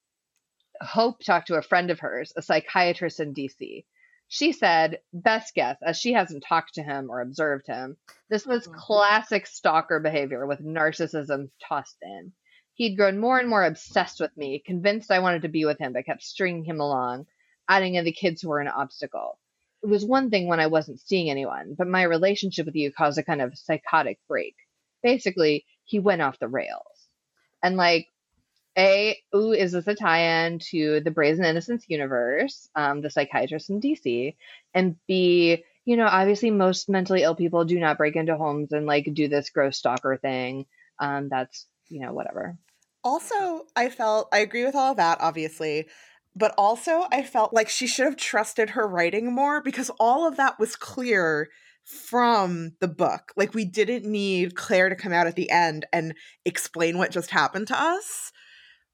Hope talked to a friend of hers, a psychiatrist in DC. She said, best guess, as she hasn't talked to him or observed him, this was mm-hmm. classic stalker behavior with narcissism tossed in. He'd grown more and more obsessed with me, convinced I wanted to be with him, but kept stringing him along, adding in the kids who were an obstacle it was one thing when I wasn't seeing anyone, but my relationship with you caused a kind of psychotic break. Basically, he went off the rails. And like, A, ooh, is this a tie-in to the Brazen Innocence universe, um, the psychiatrist in DC? And B, you know, obviously most mentally ill people do not break into homes and like do this gross stalker thing. Um, that's, you know, whatever. Also, I felt I agree with all of that, obviously. But also, I felt like she should have trusted her writing more because all of that was clear from the book. Like, we didn't need Claire to come out at the end and explain what just happened to us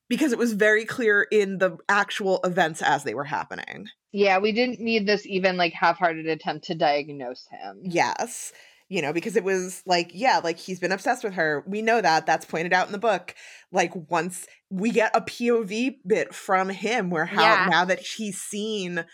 because it was very clear in the actual events as they were happening. Yeah, we didn't need this even like half hearted attempt to diagnose him. Yes you know, because it was like, yeah, like he's been obsessed with her. We know that. That's pointed out in the book. Like once we get a POV bit from him where how yeah. now that he's seen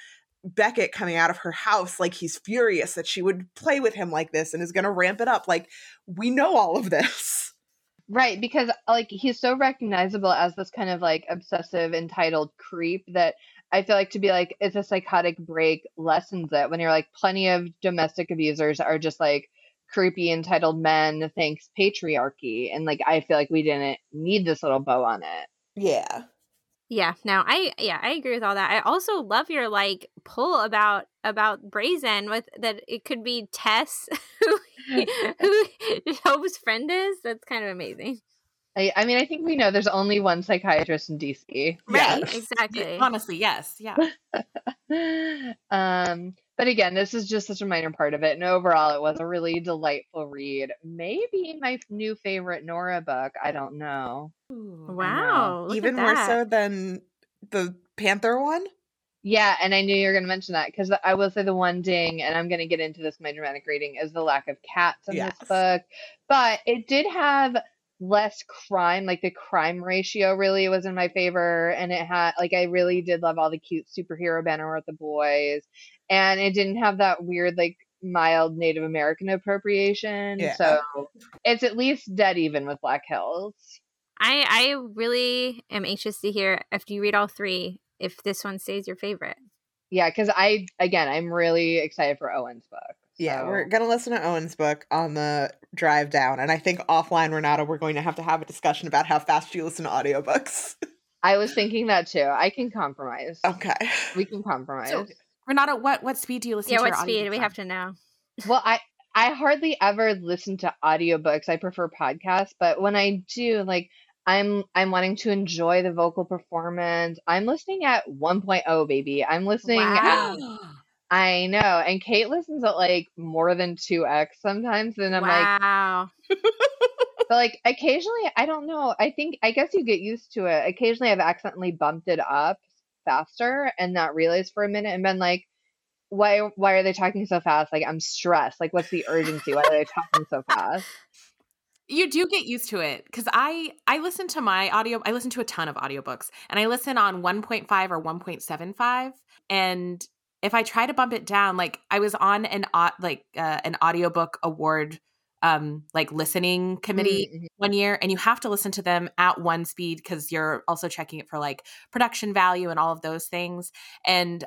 Beckett coming out of her house, like he's furious that she would play with him like this and is going to ramp it up. Like we know all of this. Right, because like he's so recognizable as this kind of like obsessive entitled creep that I feel like to be like it's a psychotic break lessens it when you're like plenty of domestic abusers are just like creepy entitled men thanks patriarchy and like i feel like we didn't need this little bow on it yeah yeah no i yeah i agree with all that i also love your like pull about about brazen with that it could be tess who who hope's friend is that's kind of amazing I, I mean, I think we know there's only one psychiatrist in DC. Right, yes. exactly. Honestly, yes, yeah. um, but again, this is just such a minor part of it. And overall, it was a really delightful read. Maybe my new favorite Nora book. I don't know. wow. Even more so than the Panther one? Yeah, and I knew you were going to mention that because I will say the one ding, and I'm going to get into this my dramatic reading, is the lack of cats in yes. this book. But it did have less crime like the crime ratio really was in my favor and it had like i really did love all the cute superhero banner with the boys and it didn't have that weird like mild native american appropriation yeah. so it's at least dead even with black hills i i really am anxious to hear after you read all three if this one stays your favorite yeah because i again i'm really excited for owen's book yeah, we're gonna listen to Owen's book on the drive down, and I think offline, Renata, we're going to have to have a discussion about how fast you listen to audiobooks. I was thinking that too. I can compromise. Okay, we can compromise. So, Renata, what what speed do you listen yeah, to? Yeah, what speed? We have to know. Well, I I hardly ever listen to audiobooks. I prefer podcasts, but when I do, like I'm I'm wanting to enjoy the vocal performance. I'm listening at 1.0, baby. I'm listening wow. at I know. And Kait listens at like more than 2x sometimes and I'm wow. like Wow. but like occasionally I don't know. I think I guess you get used to it. Occasionally I've accidentally bumped it up faster and not realized for a minute and been like why why are they talking so fast? Like I'm stressed. Like what's the urgency? Why are they talking so fast? You do get used to it cuz I I listen to my audio I listen to a ton of audiobooks and I listen on 1.5 or 1.75 and if I try to bump it down like I was on an like uh, an audiobook award um like listening committee mm-hmm. one year and you have to listen to them at one speed cuz you're also checking it for like production value and all of those things and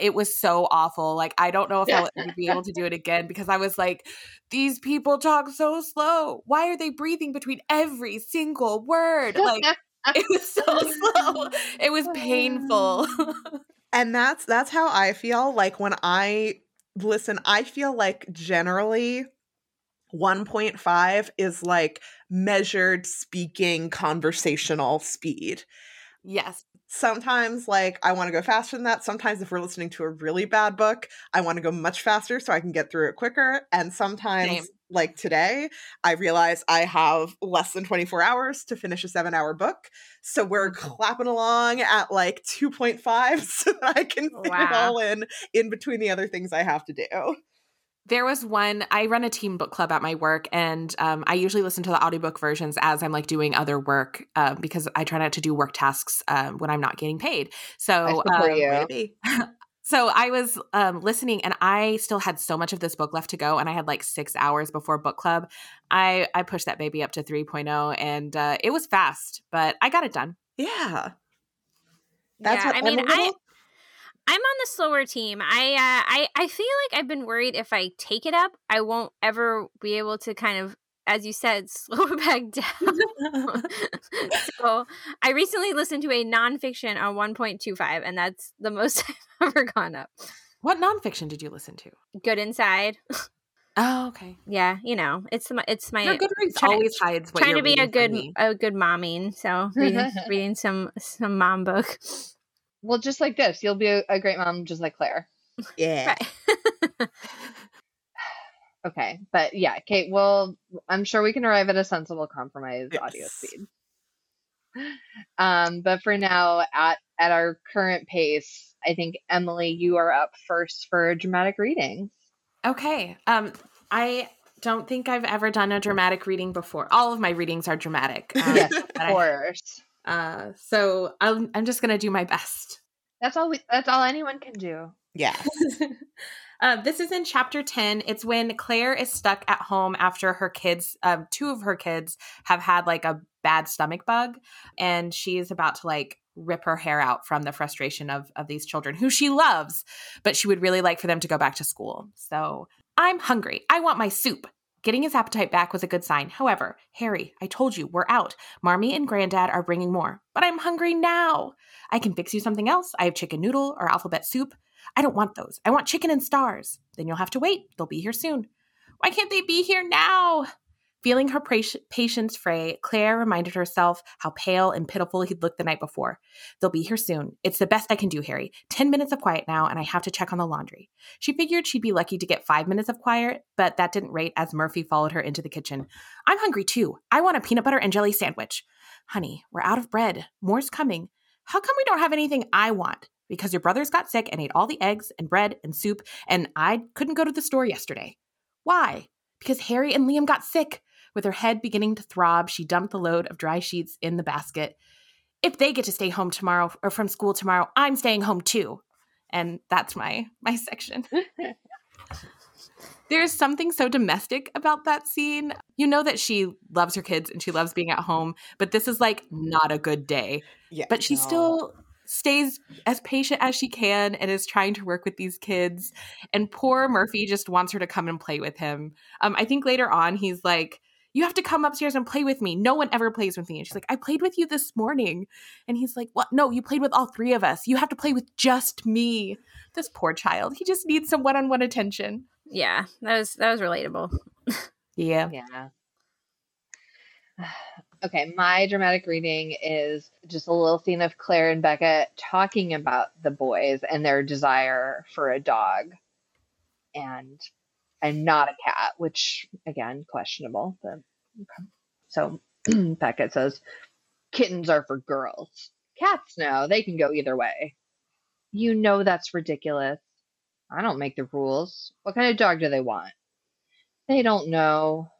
it was so awful. Like I don't know if I'll ever be able to do it again because I was like, these people talk so slow. Why are they breathing between every single word? Like it was so slow. It was painful. and that's that's how I feel like when I listen, I feel like generally 1.5 is like measured speaking conversational speed. Yes sometimes like i want to go faster than that sometimes if we're listening to a really bad book i want to go much faster so i can get through it quicker and sometimes Same. like today i realize i have less than 24 hours to finish a seven hour book so we're mm-hmm. clapping along at like 2.5 so that i can fit wow. it all in in between the other things i have to do there was one, I run a team book club at my work, and um, I usually listen to the audiobook versions as I'm like doing other work uh, because I try not to do work tasks uh, when I'm not getting paid. So, um, so I was um, listening and I still had so much of this book left to go, and I had like six hours before book club. I, I pushed that baby up to 3.0, and uh, it was fast, but I got it done. Yeah. That's yeah, I mean, I I'm on the slower team. I uh, I I feel like I've been worried if I take it up, I won't ever be able to kind of, as you said, slow it back down. so I recently listened to a nonfiction on 1.25, and that's the most I've ever gone up. What nonfiction did you listen to? Good Inside. Oh, okay. Yeah, you know, it's my it's my Your Goodreads trying, always hides trying to be a good a good momming. So reading, reading some some mom book. Well, just like this, you'll be a, a great mom, just like Claire. Yeah. okay, but yeah, Kait. Well, I'm sure we can arrive at a sensible compromise yes. audio speed. Um, but for now, at at our current pace, I think Emily, you are up first for dramatic readings. Okay. Um, I don't think I've ever done a dramatic reading before. All of my readings are dramatic. Um, yes, of course. Uh, so I'm I'm just gonna do my best. That's all. We, that's all anyone can do. Yes. uh, this is in chapter 10. It's when Claire is stuck at home after her kids, um, two of her kids, have had like a bad stomach bug, and she's about to like rip her hair out from the frustration of of these children who she loves, but she would really like for them to go back to school. So I'm hungry. I want my soup. Getting his appetite back was a good sign. However, Harry, I told you, we're out. Marmee and Granddad are bringing more. But I'm hungry now. I can fix you something else. I have chicken noodle or alphabet soup. I don't want those. I want chicken and stars. Then you'll have to wait. They'll be here soon. Why can't they be here now? Feeling her patience fray, Claire reminded herself how pale and pitiful he'd looked the night before. They'll be here soon. It's the best I can do, Harry. Ten minutes of quiet now, and I have to check on the laundry. She figured she'd be lucky to get five minutes of quiet, but that didn't rate as Murphy followed her into the kitchen. I'm hungry too. I want a peanut butter and jelly sandwich. Honey, we're out of bread. More's coming. How come we don't have anything I want? Because your brothers got sick and ate all the eggs and bread and soup, and I couldn't go to the store yesterday. Why? Because Harry and Liam got sick. With her head beginning to throb, she dumped the load of dry sheets in the basket. If they get to stay home tomorrow or from school tomorrow, I'm staying home too. And that's my my section. There's something so domestic about that scene. You know that she loves her kids and she loves being at home, but this is like not a good day. Yeah, but she no. still stays as patient as she can and is trying to work with these kids. And poor Murphy just wants her to come and play with him. Um, I think later on he's like, you have to come upstairs and play with me. No one ever plays with me. And she's like, I played with you this morning. And he's like, What? No, you played with all three of us. You have to play with just me. This poor child. He just needs some one on one attention. Yeah, that was that was relatable. yeah. Yeah. Okay, my dramatic reading is just a little scene of Claire and Becca talking about the boys and their desire for a dog and and not a cat, which again questionable. But okay. so Beckett says, "Kittens are for girls. Cats, no, they can go either way." You know that's ridiculous. I don't make the rules. What kind of dog do they want? They don't know.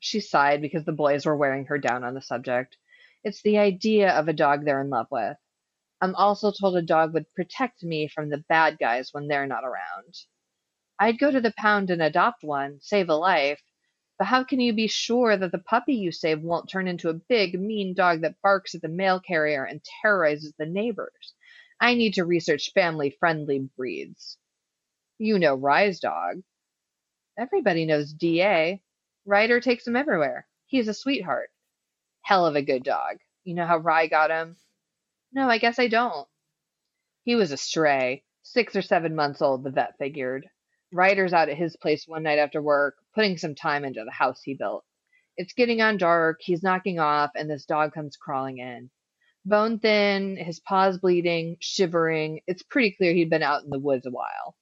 She sighed because the boys were wearing her down on the subject. It's the idea of a dog they're in love with. I'm also told a dog would protect me from the bad guys when they're not around. I'd go to the pound and adopt one, save a life, but how can you be sure that the puppy you save won't turn into a big, mean dog that barks at the mail carrier and terrorizes the neighbors? I need to research family friendly breeds. You know Rye's dog. Everybody knows DA. Ryder takes him everywhere. He's a sweetheart. Hell of a good dog. You know how Rye got him? No, I guess I don't. He was a stray, six or seven months old, the vet figured. Ryder's out at his place one night after work, putting some time into the house he built. It's getting on dark, he's knocking off, and this dog comes crawling in. Bone thin, his paws bleeding, shivering. It's pretty clear he'd been out in the woods a while.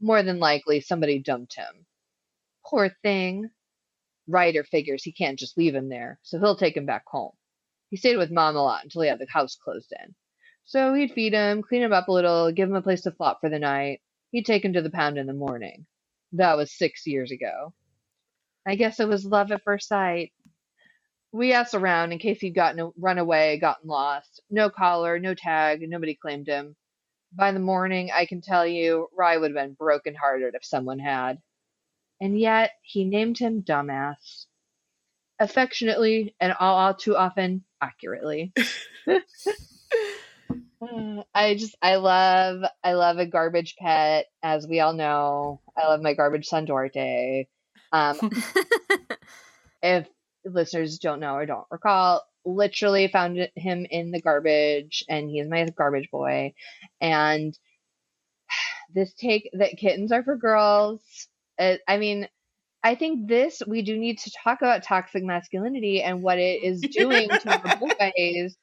More than likely, somebody dumped him. Poor thing. Ryder figures he can't just leave him there, so he'll take him back home. He stayed with Mom a lot until he had the house closed in. So he'd feed him, clean him up a little, give him a place to flop for the night. He'd take him to the pound in the morning. That was six years ago. I guess it was love at first sight. We asked around in case he'd gotten run away, gotten lost. No collar, no tag, nobody claimed him. By the morning, I can tell you, Rye would have been broken hearted if someone had and yet he named him Dumbass. Affectionately and all too often accurately. I just I love I love a garbage pet, as we all know. I love my garbage son Duarte. Um, if listeners don't know or don't recall, literally found him in the garbage, and he's my garbage boy. And this take that kittens are for girls uh, I mean, I think this we do need to talk about toxic masculinity and what it is doing to our boys,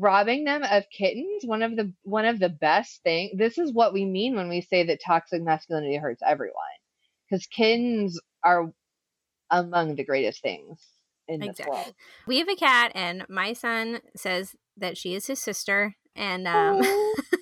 robbing them of kittens. One of the one of the best thing. This is what we mean when we say that toxic masculinity hurts everyone, because kittens are among the greatest things in exactly. this world. We have a cat, and my son says that she is his sister, and um,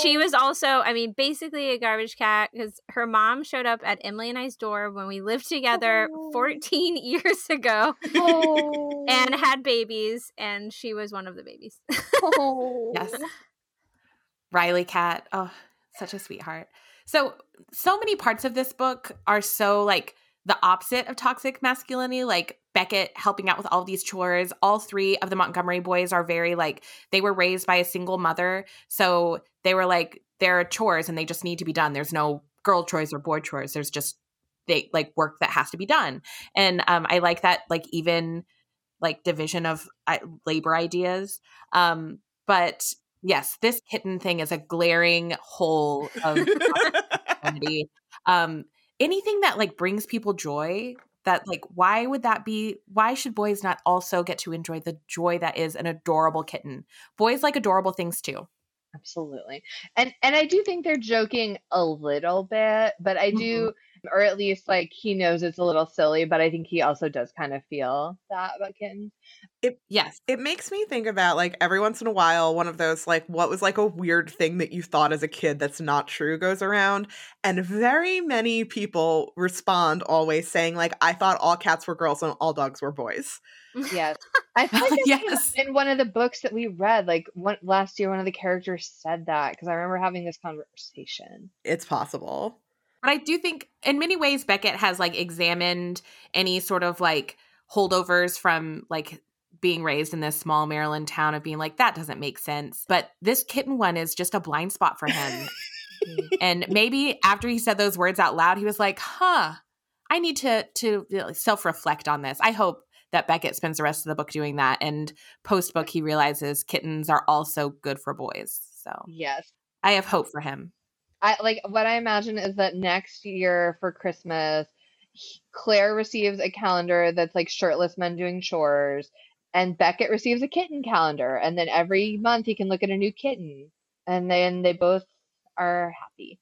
she was also, I mean, basically a garbage cat because her mom showed up at Emily and I's door when we lived together 14 years ago and oh. had babies, and she was one of the babies. Oh. yes. Riley Cat. Oh, such a sweetheart. So, so many parts of this book are so like the opposite of toxic masculinity. Like Beckett helping out with all these chores. All three of the Montgomery boys are very like they were raised by a single mother, so they were like there are chores and they just need to be done. There's no girl chores or boy chores. There's just they like work that has to be done. And um, I like that like even like division of uh, labor ideas. Um, but yes, this kitten thing is a glaring hole of um, anything that like brings people joy that like why would that be why should boys not also get to enjoy the joy that is an adorable kitten? Boys like adorable things too. Absolutely. And and i do think they're joking a little bit but i do mm-hmm or at least like he knows it's a little silly, but I think he also does kind of feel that about kittens. It yes, it makes me think about like every once in a while one of those like what was like a weird thing that you thought as a kid that's not true goes around, and very many people respond always saying like I thought all cats were girls and all dogs were boys. Yes, I feel like yes. in one of the books that we read, like one last year, one of the characters said that because I remember having this conversation. It's possible. But I do think in many ways Beckett has like examined any sort of like holdovers from like being raised in this small Maryland town of being like that doesn't make sense. But this kitten one is just a blind spot for him. and maybe after he said those words out loud, he was like, "Huh, I need to to self reflect on this." I hope that Beckett spends the rest of the book doing that, and post book he realizes kittens are also good for boys. So yes, I have hope for him. I like what I imagine is that next year for Christmas, Claire receives a calendar that's like shirtless men doing chores, and Beckett receives a kitten calendar, and then every month he can look at a new kitten, and then they both are happy.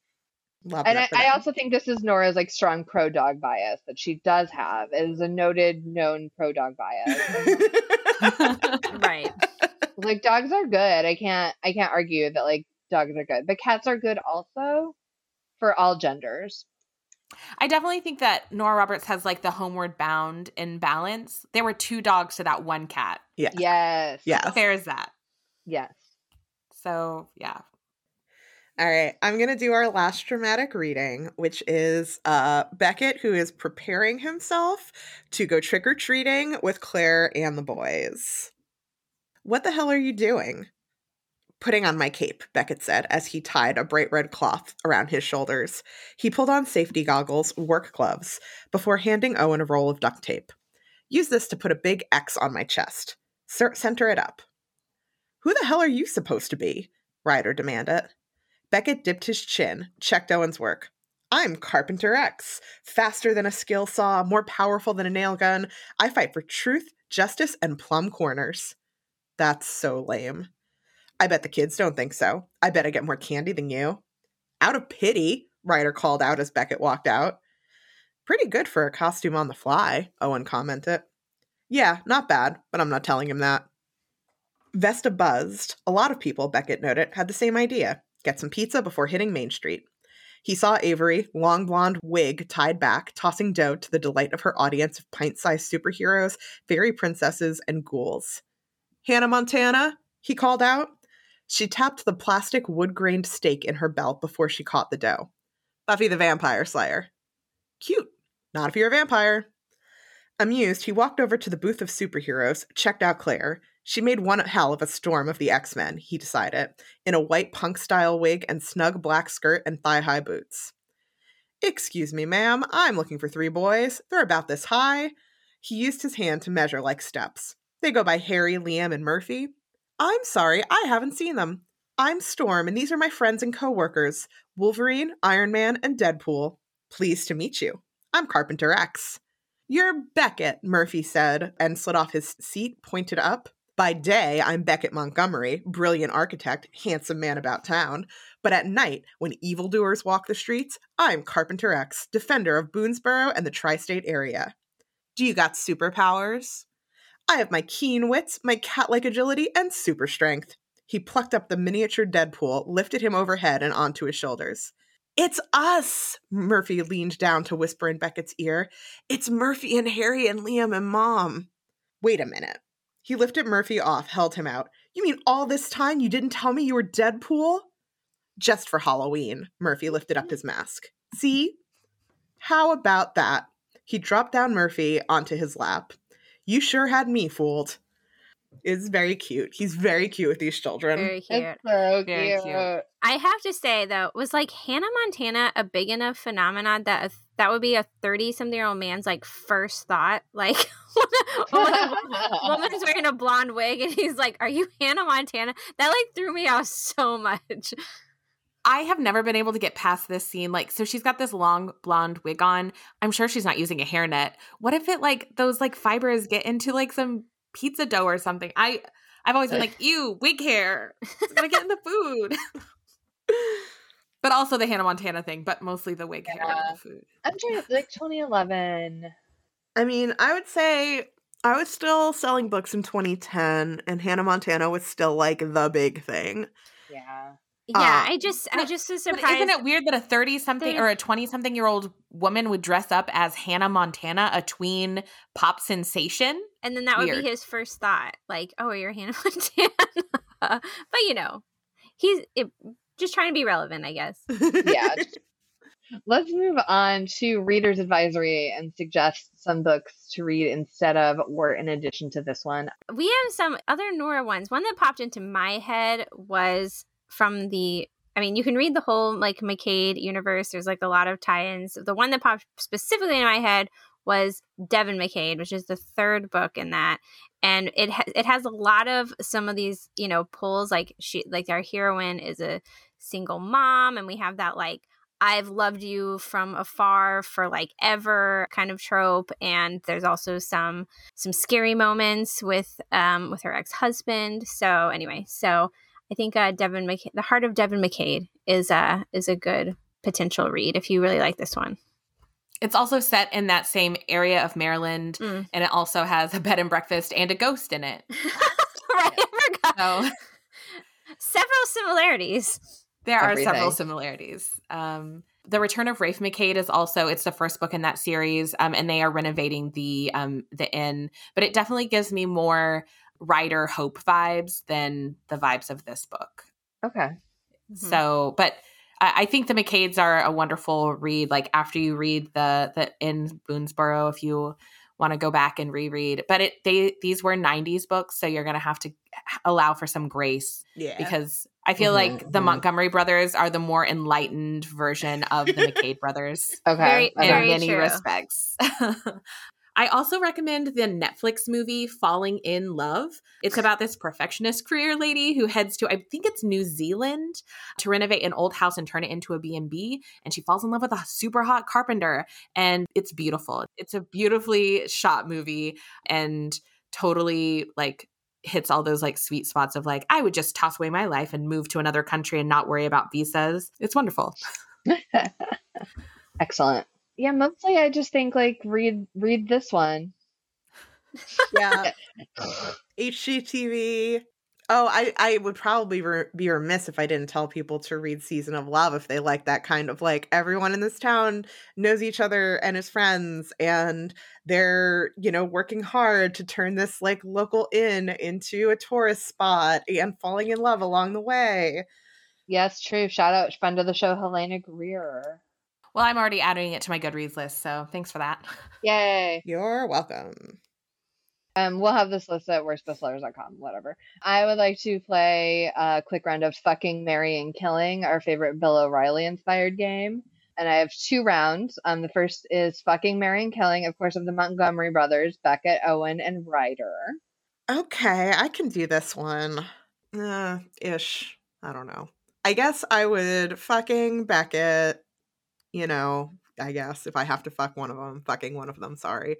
Love and I, I, also think this is Nora's like strong pro dog bias that she does have. It is a noted known pro dog bias. right. Like dogs are good. I can't I can't argue that like dogs are good. But cats are good also for all genders. I definitely think that Nora Roberts has like the homeward bound in balance. There were two dogs to that one cat. Yeah. Yes. Yeah. There's that. Yes. So yeah. All right, I'm going to do our last dramatic reading, which is uh, Beckett, who is preparing himself to go trick or treating with Claire and the boys. What the hell are you doing? Putting on my cape, Beckett said as he tied a bright red cloth around his shoulders. He pulled on safety goggles, work gloves, before handing Owen a roll of duct tape. Use this to put a big X on my chest. center it up. Who the hell are you supposed to be? Ryder demanded. Beckett dipped his chin, checked Owen's work. I'm Carpenter X. Faster than a skill saw, more powerful than a nail gun. I fight for truth, justice, and plum corners. That's so lame. I bet the kids don't think so. I bet I get more candy than you. Out of pity, Ryder called out as Beckett walked out. Pretty good for a costume on the fly, Owen commented. Yeah, not bad, but I'm not telling him that. Vesta buzzed. A lot of people, Beckett noted, had the same idea get some pizza before hitting Main Street. He saw Avery, long blonde wig tied back, tossing dough to the delight of her audience of pint sized superheroes, fairy princesses, and ghouls. Hannah Montana, he called out. She tapped the plastic wood grained stake in her belt before she caught the dough. Buffy the Vampire Slayer. Cute. Not if you're a vampire. Amused, he walked over to the booth of superheroes, checked out Claire. She made one hell of a storm of the X Men, he decided, in a white punk style wig and snug black skirt and thigh high boots. Excuse me, ma'am, I'm looking for three boys. They're about this high. He used his hand to measure like steps. They go by Harry, Liam, and Murphy. I'm sorry, I haven't seen them. I'm Storm, and these are my friends and coworkers Wolverine, Iron Man, and Deadpool. Pleased to meet you. I'm Carpenter X. You're Beckett, Murphy said, and slid off his seat, pointed up. By day, I'm Beckett Montgomery, brilliant architect, handsome man about town. But at night, when evildoers walk the streets, I'm Carpenter X, defender of Boonsboro and the tri state area. Do you got superpowers? I have my keen wits, my cat like agility, and super strength. He plucked up the miniature Deadpool, lifted him overhead and onto his shoulders. It's us! Murphy leaned down to whisper in Beckett's ear. It's Murphy and Harry and Liam and Mom. Wait a minute. He lifted Murphy off, held him out. You mean all this time you didn't tell me you were Deadpool? Just for Halloween, Murphy lifted up his mask. See? How about that? He dropped down Murphy onto his lap. You sure had me fooled. It's very cute. He's very cute with these children. Very cute. It's so very cute. cute. I have to say though, was like Hannah Montana a big enough phenomenon that a, that would be a thirty-something year old man's like first thought? Like, when a woman's wearing a blonde wig and he's like, "Are you Hannah Montana?" That like threw me off so much. I have never been able to get past this scene. Like, so she's got this long blonde wig on. I'm sure she's not using a hairnet. What if it like those like fibers get into like some pizza dough or something? I I've always been like, ew, wig hair. It's gonna get in the food. but also the Hannah Montana thing, but mostly the wig yeah. hair in the food. I'm trying to like 2011. I mean, I would say I was still selling books in 2010, and Hannah Montana was still like the big thing. Yeah. Yeah, uh, I just I just was surprised. Isn't it weird that a 30 something or a 20 something year old woman would dress up as Hannah Montana, a tween pop sensation? And then that weird. would be his first thought, like, "Oh, you're Hannah Montana." but you know, he's it, just trying to be relevant, I guess. yeah. Let's move on to reader's advisory and suggest some books to read instead of or in addition to this one. We have some other Nora ones. One that popped into my head was from the I mean, you can read the whole like MacKade universe. There's like a lot of tie-ins. The one that popped specifically in my head was Devin MacKade, which is the third book in that, and it ha- it has a lot of some of these you know pulls. Like she like our heroine is a single mom and we have that like I've loved you from afar for like ever kind of trope and there's also some some scary moments with um with her ex-husband. So anyway, so I think uh Devin McC- The Heart of Devin MacKade is a is a good potential read if you really like this one. It's also set in that same area of Maryland mm. and it also has a bed and breakfast and a ghost in it. right, I forgot. So, several similarities. There Everything. are several similarities. Um, the Return of Rafe MacKade is also it's the first book in that series, um, and they are renovating the um, the inn. But it definitely gives me more Ryder Hope vibes than the vibes of this book. Okay. Mm-hmm. So, but I, I think the MacKades are a wonderful read. Like after you read the the Inn BoonsBoro, if you want to go back and reread. But it they these were 90s books, so you're going to have to allow for some grace. Yeah. Because I feel mm-hmm, like the mm-hmm. Montgomery brothers are the more enlightened version of the MacKade brothers. Okay. Very, in very many true. respects. I also recommend the Netflix movie Falling Inn Love. It's about this perfectionist career lady who heads to I think it's New Zealand to renovate an old house and turn it into a B&B and she falls in love with a super hot carpenter and it's beautiful. It's a beautifully shot movie and totally like hits all those like sweet spots of like I would just toss away my life and move to another country and not worry about visas. It's wonderful. Excellent yeah, mostly I just think like read read this one. Yeah. HGTV. Oh, I, I would probably re- be remiss if I didn't tell people to read Season of Love if they like that kind of like everyone in this town knows each other and is friends and they're, you know, working hard to turn this like local inn into a tourist spot and falling in love along the way. Yes, true. Shout out friend of the show, Helena Greer. Well, I'm already adding it to my Goodreads list, so thanks for that. Yay. You're welcome. Um, we'll have this list at worstbestsellers.com, whatever. I would like to play a quick round of Fucking Marrying Killing, our favorite Bill O'Reilly inspired game. And I have two rounds. Um, the first is Fucking Marrying Killing, of course, of the Montgomery brothers, Beckett, Owen, and Ryder. Okay, I can do this one. Uh, ish. I don't know. I guess I would fucking Beckett you know, I guess if I have to fuck one of them, fucking one of them, sorry.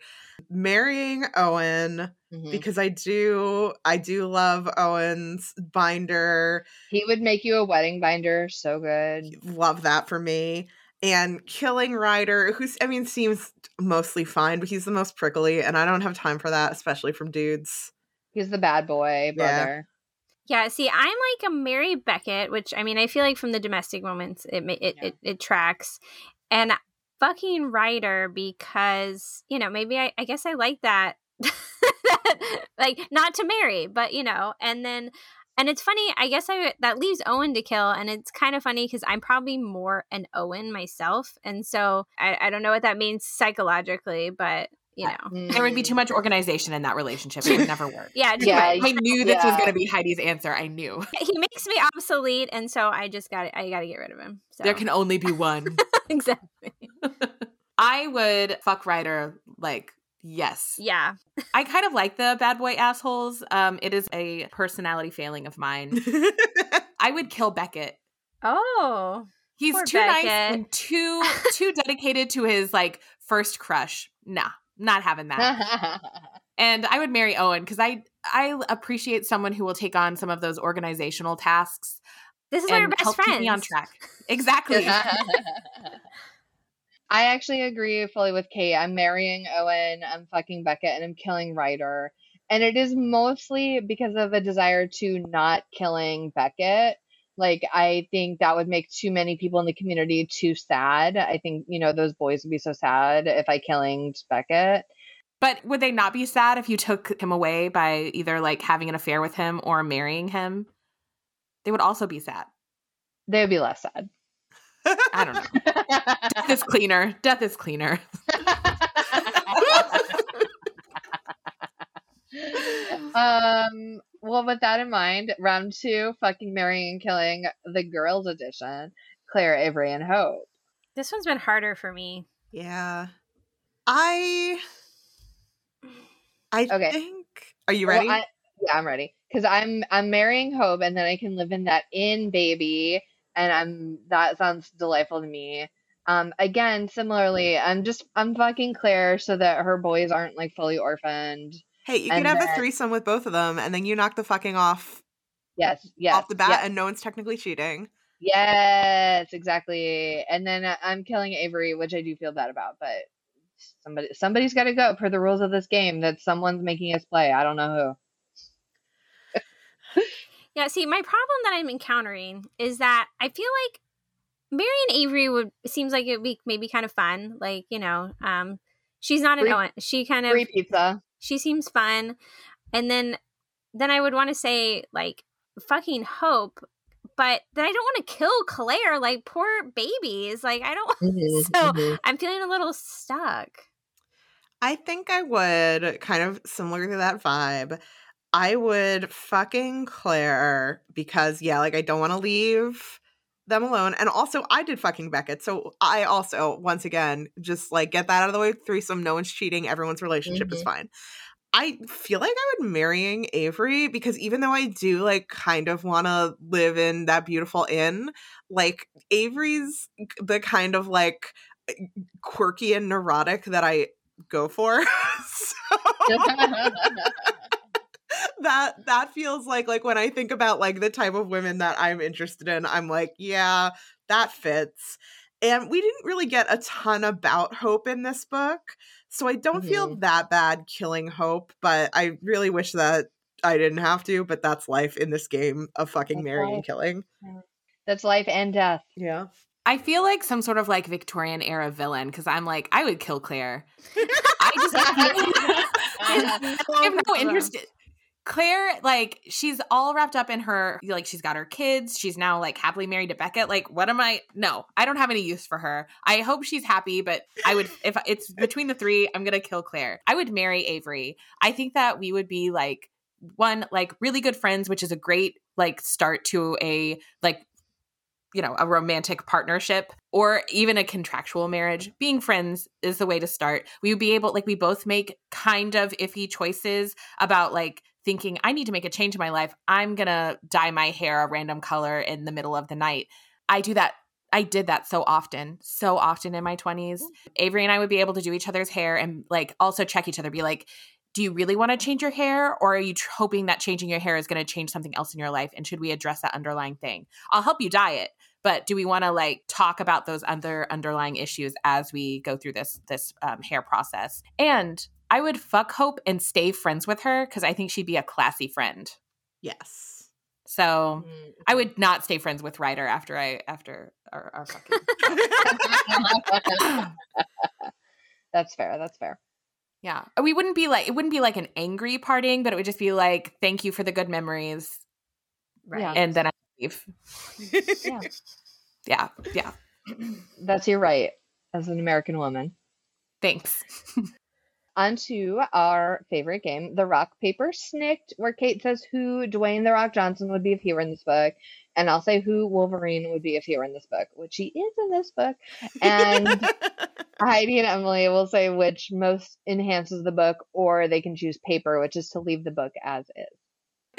Marrying Owen mm-hmm. because I do I do love Owen's binder. He would make you a wedding binder so good. Love that for me. And killing Ryder, who's I mean seems mostly fine, but he's the most prickly and I don't have time for that, especially from dudes. He's the bad boy brother. Yeah, see, I'm like a marry Beckett, which I mean, I feel like from the domestic moments, it it yeah. it, it, tracks, and fucking Ryder because you know maybe I, I guess I like that, like not to marry, but you know, and then and it's funny. I guess I that leaves Owen to kill, and it's kind of funny because I'm probably more an Owen myself, and so I, I don't know what that means psychologically, but you know. There would be too much organization in that relationship. It would never work. Yeah yeah i knew this yeah. was going to be heidi's answer. I knew. He makes me obsolete and so i just got i got to get rid of him so. there can only be one. Exactly. I would fuck ryder like yes. Yeah. I kind of like the bad boy assholes. Um it is a personality failing of mine. I would kill beckett. Oh he's too beckett. nice and too too dedicated to his like first crush. Nah not having that. and I would marry Owen because I I appreciate someone who will take on some of those organizational tasks. This is why we're best friends. Keep me on track. Exactly. I actually agree fully with Kait. I'm marrying Owen, I'm fucking Beckett, and I'm killing Ryder. And it is mostly because of a desire to not killing Beckett. Like, I think that would make too many people in the community too sad. I think, you know, those boys would be so sad if I killed Beckett. But would they not be sad if you took him away by either like having an affair with him or marrying him? They would also be sad. They would be less sad. I don't know. Death is cleaner. Death is cleaner. um well, with that in mind, round two, fucking marrying and killing the girls edition, Claire, Avery, and Hope. This one's been harder for me. Yeah. I I okay. think Are you ready? Well, I, yeah, I'm ready. Cuz I'm I'm marrying Hope and then I can live in that inn baby and I'm that sounds delightful to me. Um, again, similarly, I'm just I'm fucking Claire so that her boys aren't like fully orphaned. Hey, you can have then, a threesome with both of them, and then you knock the fucking off. Yes, yes, off the bat, yes. and no one's technically cheating. Yes, exactly. And then uh, I'm killing Avery, which I do feel bad about, but somebody somebody's got to go per the rules of this game. That someone's making us play. I don't know who. yeah. See, my problem that I'm encountering is that I feel like Mary and Avery would seems like it would be maybe kind of fun. Like you know, um, she's not an free, Owen. She kind of free pizza. She seems fun, and then then I would want to say like fucking Hope, but then I don't want to kill Claire. Like poor babies. Like I don't. Mm-hmm, so mm-hmm. I'm feeling a little stuck. I think I would kind of similar to that vibe. I would fucking Claire because yeah, like I don't want to leave them alone. And also, I did fucking Beckett. So I also, once again, just like get that out of the way. Threesome, no one's cheating. Everyone's relationship mm-hmm. is fine. I feel like I would marrying Avery because even though I do like kind of want to live in that beautiful inn, like Avery's the kind of like quirky and neurotic that I go for. so that that feels like like when I think about like the type of women that I'm interested in, I'm like, yeah, that fits. And we didn't really get a ton about Hope in this book. So I don't mm-hmm. feel that bad killing Hope, but I really wish that I didn't have to, but that's life in this game of fucking that's marrying life. and killing. That's life and death. Yeah. I feel like some sort of like Victorian era villain because I'm like, I would kill Claire. I just I have no interest. Claire, like, she's all wrapped up in her, like, she's got her kids. She's now, like, happily married to Beckett. Like, what am I? No, I don't have any use for her. I hope she's happy, but I would, if it's between the three, I'm going to kill Claire. I would marry Avery. I think that we would be, like, one, like, really good friends, which is a great, like, start to a, like, you know, a romantic partnership or even a contractual marriage, being friends is the way to start. We would be able, like, we both make kind of iffy choices about, like, thinking I need to make a change in my life, I'm going to dye my hair a random color in the middle of the night. I do that I did that so often, so often in my 20s. Avery and I would be able to do each other's hair and like also check each other, be like, do you really want to change your hair or are you tr- hoping that changing your hair is going to change something else in your life and should we address that underlying thing i'll help you dye it but do we want to like talk about those other underlying issues as we go through this this um, hair process and I would fuck Hope and stay friends with her because I think she'd be a classy friend. Yes. So mm-hmm. I would not stay friends with Ryder after I after our, our fucking. that's fair. That's fair. Yeah, we wouldn't be like it wouldn't be like an angry parting, but it would just be like, "Thank you for the good memories," right? Yeah. And then I leave. yeah, yeah, yeah. That's your right as an American woman. Thanks onto our favorite game, The Rock Paper Snikt, where Kait says who Dwayne The Rock Johnson would be if he were in this book, and I'll say who Wolverine would be if he were in this book, which he is in this book. And Heidi and Emily will say which most enhances the book, or they can choose paper, which is to leave the book as is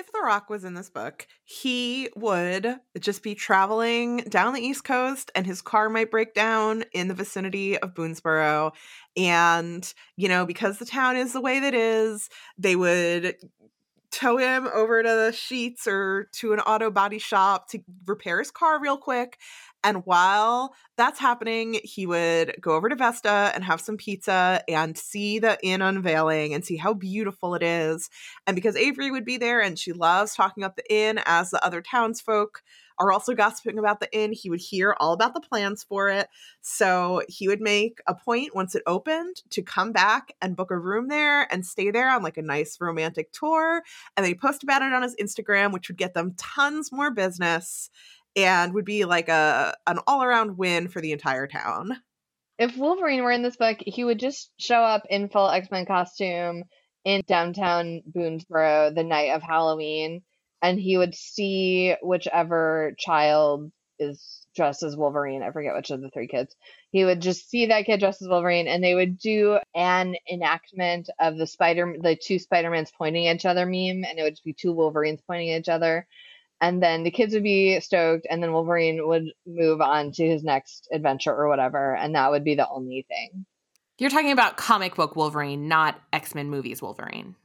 if The Rock was in this book, he would just be traveling down the East Coast and his car might break down in the vicinity of Boonsboro. And, you know, because the town is the way that is, they would tow him over to the sheets or to an auto body shop to repair his car real quick and while that's happening, he would go over to Vesta and have some pizza and see the inn unveiling and see how beautiful it is. And because Avery would be there and she loves talking up the inn as the other townsfolk are also gossiping about the inn, he would hear all about the plans for it. So he would make a point once it opened to come back and book a room there and stay there on like a nice romantic tour. And they post about it on his Instagram, which would get them tons more business and would be like a an all around win for the entire town. If Wolverine were in this book, he would just show up in full X Men costume in downtown Boonsboro the night of Halloween, and he would see whichever child is dressed as Wolverine. I forget which of the three kids. He would just see that kid dressed as Wolverine, and they would do an enactment of the Spider, the two Spider Mans pointing at each other meme, and it would just be two Wolverines pointing at each other and then the kids would be stoked, and then Wolverine would move on to his next adventure or whatever, and that would be the only thing. You're talking about comic book Wolverine, not X Men movies Wolverine,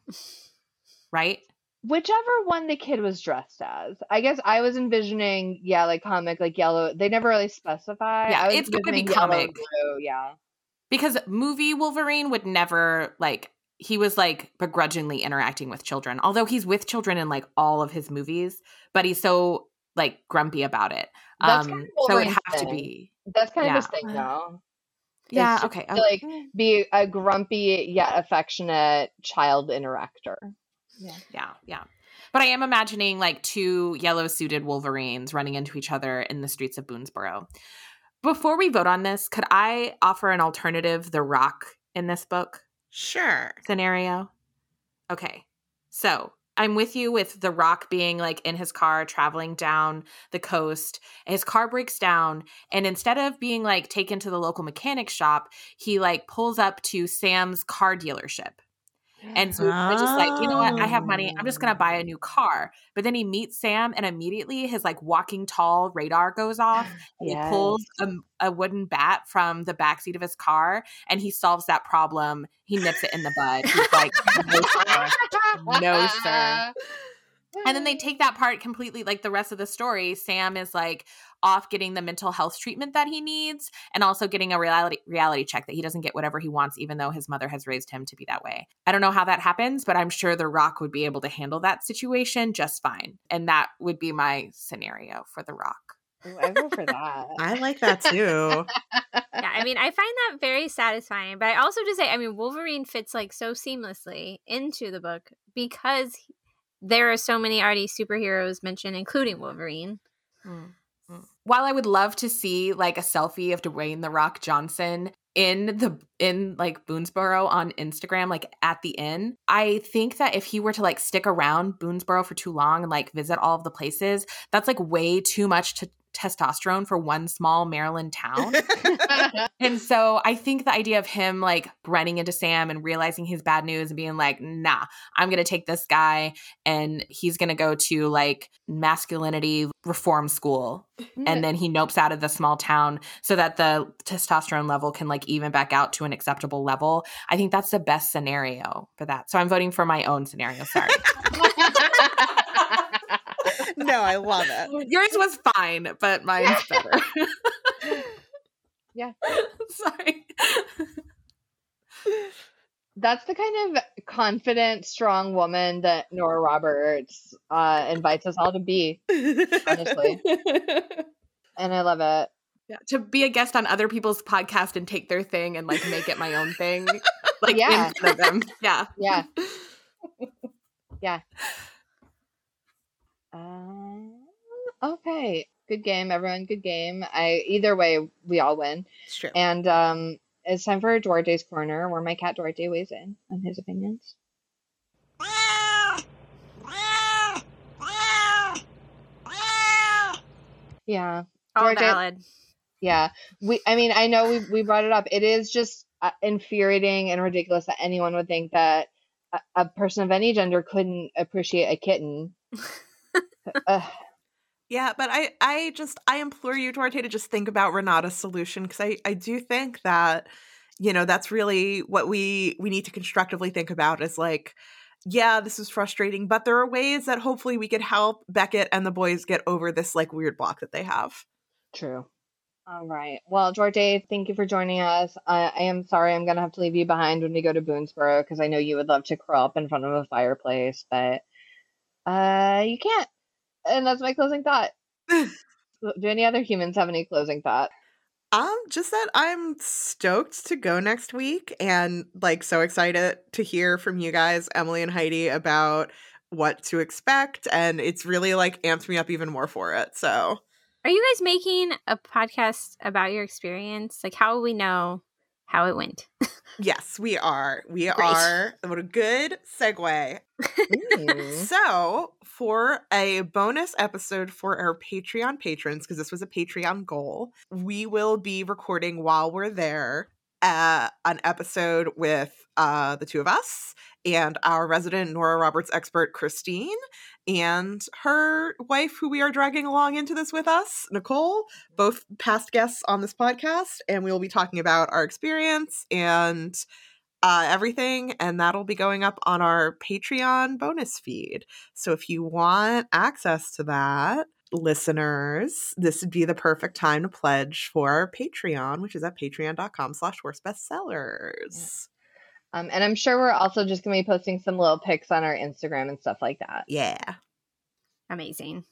right? Whichever one the kid was dressed as. I guess I was envisioning, yeah, like comic, like yellow. They never really specify. Yeah, it's going to be comic. Blue, yeah. Because movie Wolverine would never like he was like begrudgingly interacting with children. Although he's with children in like all of his movies, but he's so like grumpy about it. That's um kind of so it thing. to be. That's kind yeah. of his thing though. Yeah, okay. To, like be a grumpy yet affectionate child interactor. Yeah. Yeah, yeah. But I am imagining like two yellow suited Wolverines running into each other in the streets of Boonsboro. Before we vote on this, could I offer an alternative The Rock in this book? Sure. Scenario. Okay. So I'm with you with The Rock being like in his car traveling down the coast. His car breaks down. And instead of being like taken to the local mechanic shop, he like pulls up to Sam's car dealership. And so he's just like, you know what? I have money. I'm just oh. going to buy a new car. But then he meets Sam, and immediately his like walking tall radar goes off. Yes. He pulls a, a, wooden bat from the backseat of his car and he solves that problem. He nips it in the bud. He's like, no, sir. No, sir. And then they take that part completely, like the rest of the story. Sam is like off getting the mental health treatment that he needs and also getting a reality reality check that he doesn't get whatever he wants, even though his mother has raised him to be that way. I don't know how that happens, but I'm sure The Rock would be able to handle that situation just fine. And that would be my scenario for The Rock. Ooh, I go for that. I like that too. yeah, I mean, I find that very satisfying. But I also just say, I mean, Wolverine fits like so seamlessly into the book because there are so many already superheroes mentioned, including Wolverine. Mm. While I would love to see like a selfie of Dwayne the Rock Johnson in the in like Boonsboro on Instagram, like at the inn, I think that if he were to like stick around Boonsboro for too long and like visit all of the places, that's like way too much to testosterone for one small Maryland town. and so I think the idea of him like running into Sam and realizing his bad news and being like, nah, I'm going to take this guy and he's going to go to like masculinity reform school. And then he nopes out of the small town so that the testosterone level can like even back out to an acceptable level. I think that's the best scenario for that. So I'm voting for my own scenario. Sorry. no, I love it. Yours was fine, but mine's better. yeah. Sorry. That's the kind of confident, strong woman that Nora Roberts uh, invites us all to be, honestly. and I love it. Yeah, to be a guest on other people's podcast and take their thing and like make it my own thing, like yeah. in front of them. Yeah, yeah, yeah. Uh, okay, good game, everyone. Good game. I either way, we all win. It's true. And um, it's time for Duarte's corner, where my cat Duarte weighs in on his opinions. Yeah. All Duarte, valid. Yeah. We. I mean, I know we we brought it up. It is just uh, infuriating and ridiculous that anyone would think that a, a person of any gender couldn't appreciate a kitten. yeah, but I, I just, I implore you, Duarte, to just think about Renata's solution because I, I do think that, you know, that's really what we we need to constructively think about is like, yeah, this is frustrating, but there are ways that hopefully we could help Beckett and the boys get over this like weird block that they have. True. All right. Well, Duarte, thank you for joining us. I am sorry I'm going to have to leave you behind when we go to Boonsboro because I know you would love to curl up in front of a fireplace, but uh, you can't. And that's my closing thought. Do any other humans have any closing thought? Um, just that I'm stoked to go next week and like so excited to hear from you guys, Emily and Heidi, about what to expect. And it's really like amped me up even more for it. So are you guys making a podcast about your experience? Like how will we know how it went? yes, we are. We Great. are. What a good segue. so, for a bonus episode for our Patreon patrons, because this was a Patreon goal, we will be recording while we're there uh, an episode with uh, the two of us and our resident Nora Roberts expert, Christine, and her wife, who we are dragging along into this with us, Nicole, both past guests on this podcast. And we will be talking about our experience and uh, everything. And that'll be going up on our Patreon bonus feed. So if you want access to that, listeners, this would be the perfect time to pledge for our Patreon, which is at patreon.com slash worst bestsellers. Um, and I'm sure we're also just going to be posting some little pics on our Instagram and stuff like that. Yeah. Amazing.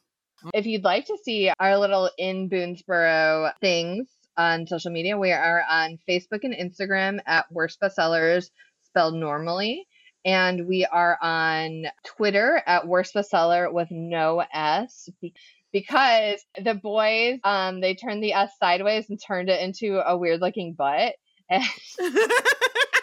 If you'd like to see our little Inn BoonsBoro things on social media, we are on Facebook and Instagram at Worst Bestsellers, spelled normally. And we are on Twitter at Worst Bestseller with no S because the boys, um, they turned the S sideways and turned it into a weird looking butt.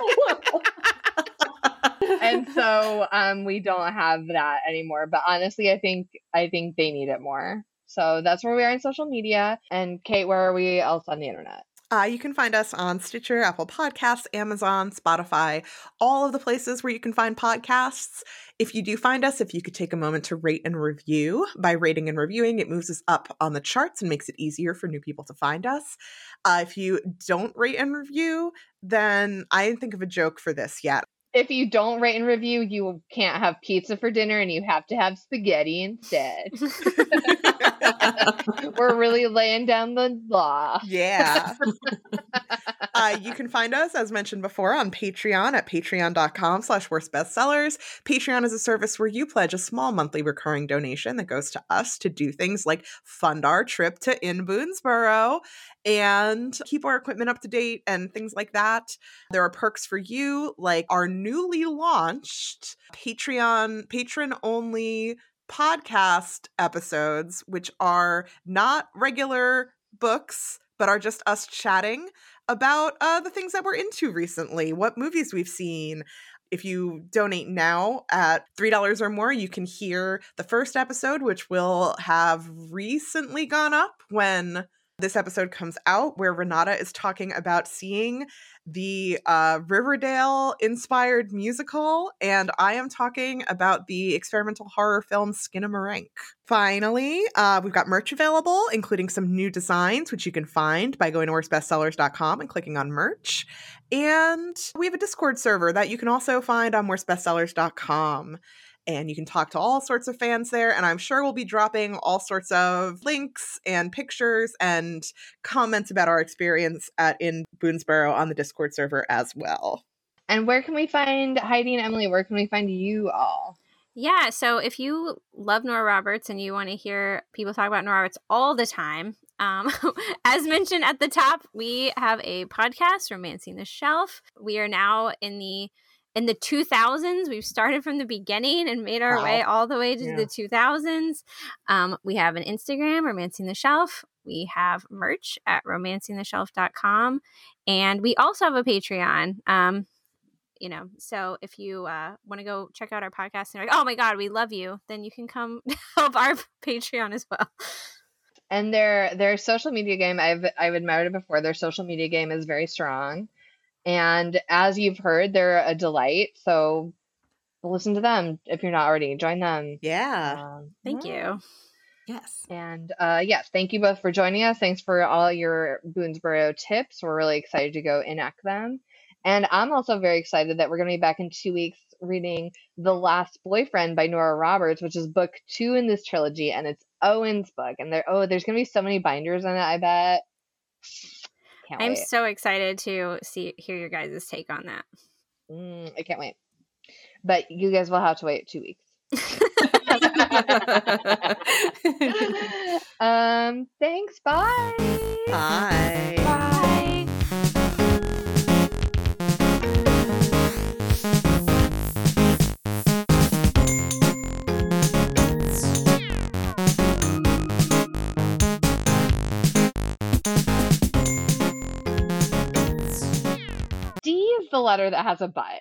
And so um, we don't have that anymore. But honestly, I think I think they need it more. So that's where we are in social media. And Kait, where are we else on the internet? Uh, you can find us on Stitcher, Apple Podcasts, Amazon, Spotify, all of the places where you can find podcasts. If you do find us, if you could take a moment to rate and review, by rating and reviewing, it moves us up on the charts and makes it easier for new people to find us. Uh, if you don't rate and review, then I didn't think of a joke for this yet if you don't rate and review, you can't have pizza for dinner and you have to have spaghetti instead. We're really laying down the law. Yeah. uh, you can find us, as mentioned before, on Patreon at patreon.com slash worst bestsellers. Patreon is a service where you pledge a small monthly recurring donation that goes to us to do things like fund our trip to Inn BoonsBoro and keep our equipment up to date and things like that. There are perks for you, like our newly launched Patreon patron only podcast episodes, which are not regular books, but are just us chatting about uh, the things that we're into recently, what movies we've seen. If you donate now at $3 or more, you can hear the first episode, which will have recently gone up when this episode comes out where Renata is talking about seeing the uh, Riverdale inspired musical, and I am talking about the experimental horror film skin Skinamarink. Finally, uh, we've got merch available, including some new designs, which you can find by going to worstbestsellers.com and clicking on merch. And we have a Discord server that you can also find on worstbestsellers.com and you can talk to all sorts of fans there. And I'm sure we'll be dropping all sorts of links and pictures and comments about our experience at Inn BoonsBoro on the Discord server as well. And where can we find Heidi and Emily? Where can we find you all? Yeah, so if you love Nora Roberts and you want to hear people talk about Nora Roberts all the time, um, as mentioned at the top, we have a podcast, Romancing the Shelf. We are now in the in the 2000s we've started from the beginning and made our wow. way all the way to yeah. the 2000s um, we have an instagram romancing the shelf. We have merch at romancingtheshelf.com and we also have a patreon. Um, you know so if you uh, want to go check out our podcast and you're like oh my god we love you then you can come help our patreon as well. And their their social media game i've i've admired it before. Their social media game is very strong and as you've heard, they're a delight. So listen to them if you're not already. Join them. Yeah. Um, thank yeah. you. Yes. And uh, yes, thank you both for joining us. Thanks for all your Boonsboro tips. We're really excited to go enact them. And I'm also very excited that we're going to be back in two weeks reading The Last Boyfriend by Nora Roberts, which is book two in this trilogy. And it's Owen's book. And there, oh, there's going to be so many binders in it, I bet. Can't I'm wait. so excited to see hear your guys' take on that. Mm, I can't wait. But you guys will have to wait two weeks. um. Thanks. Bye. Bye. The letter that has a butt.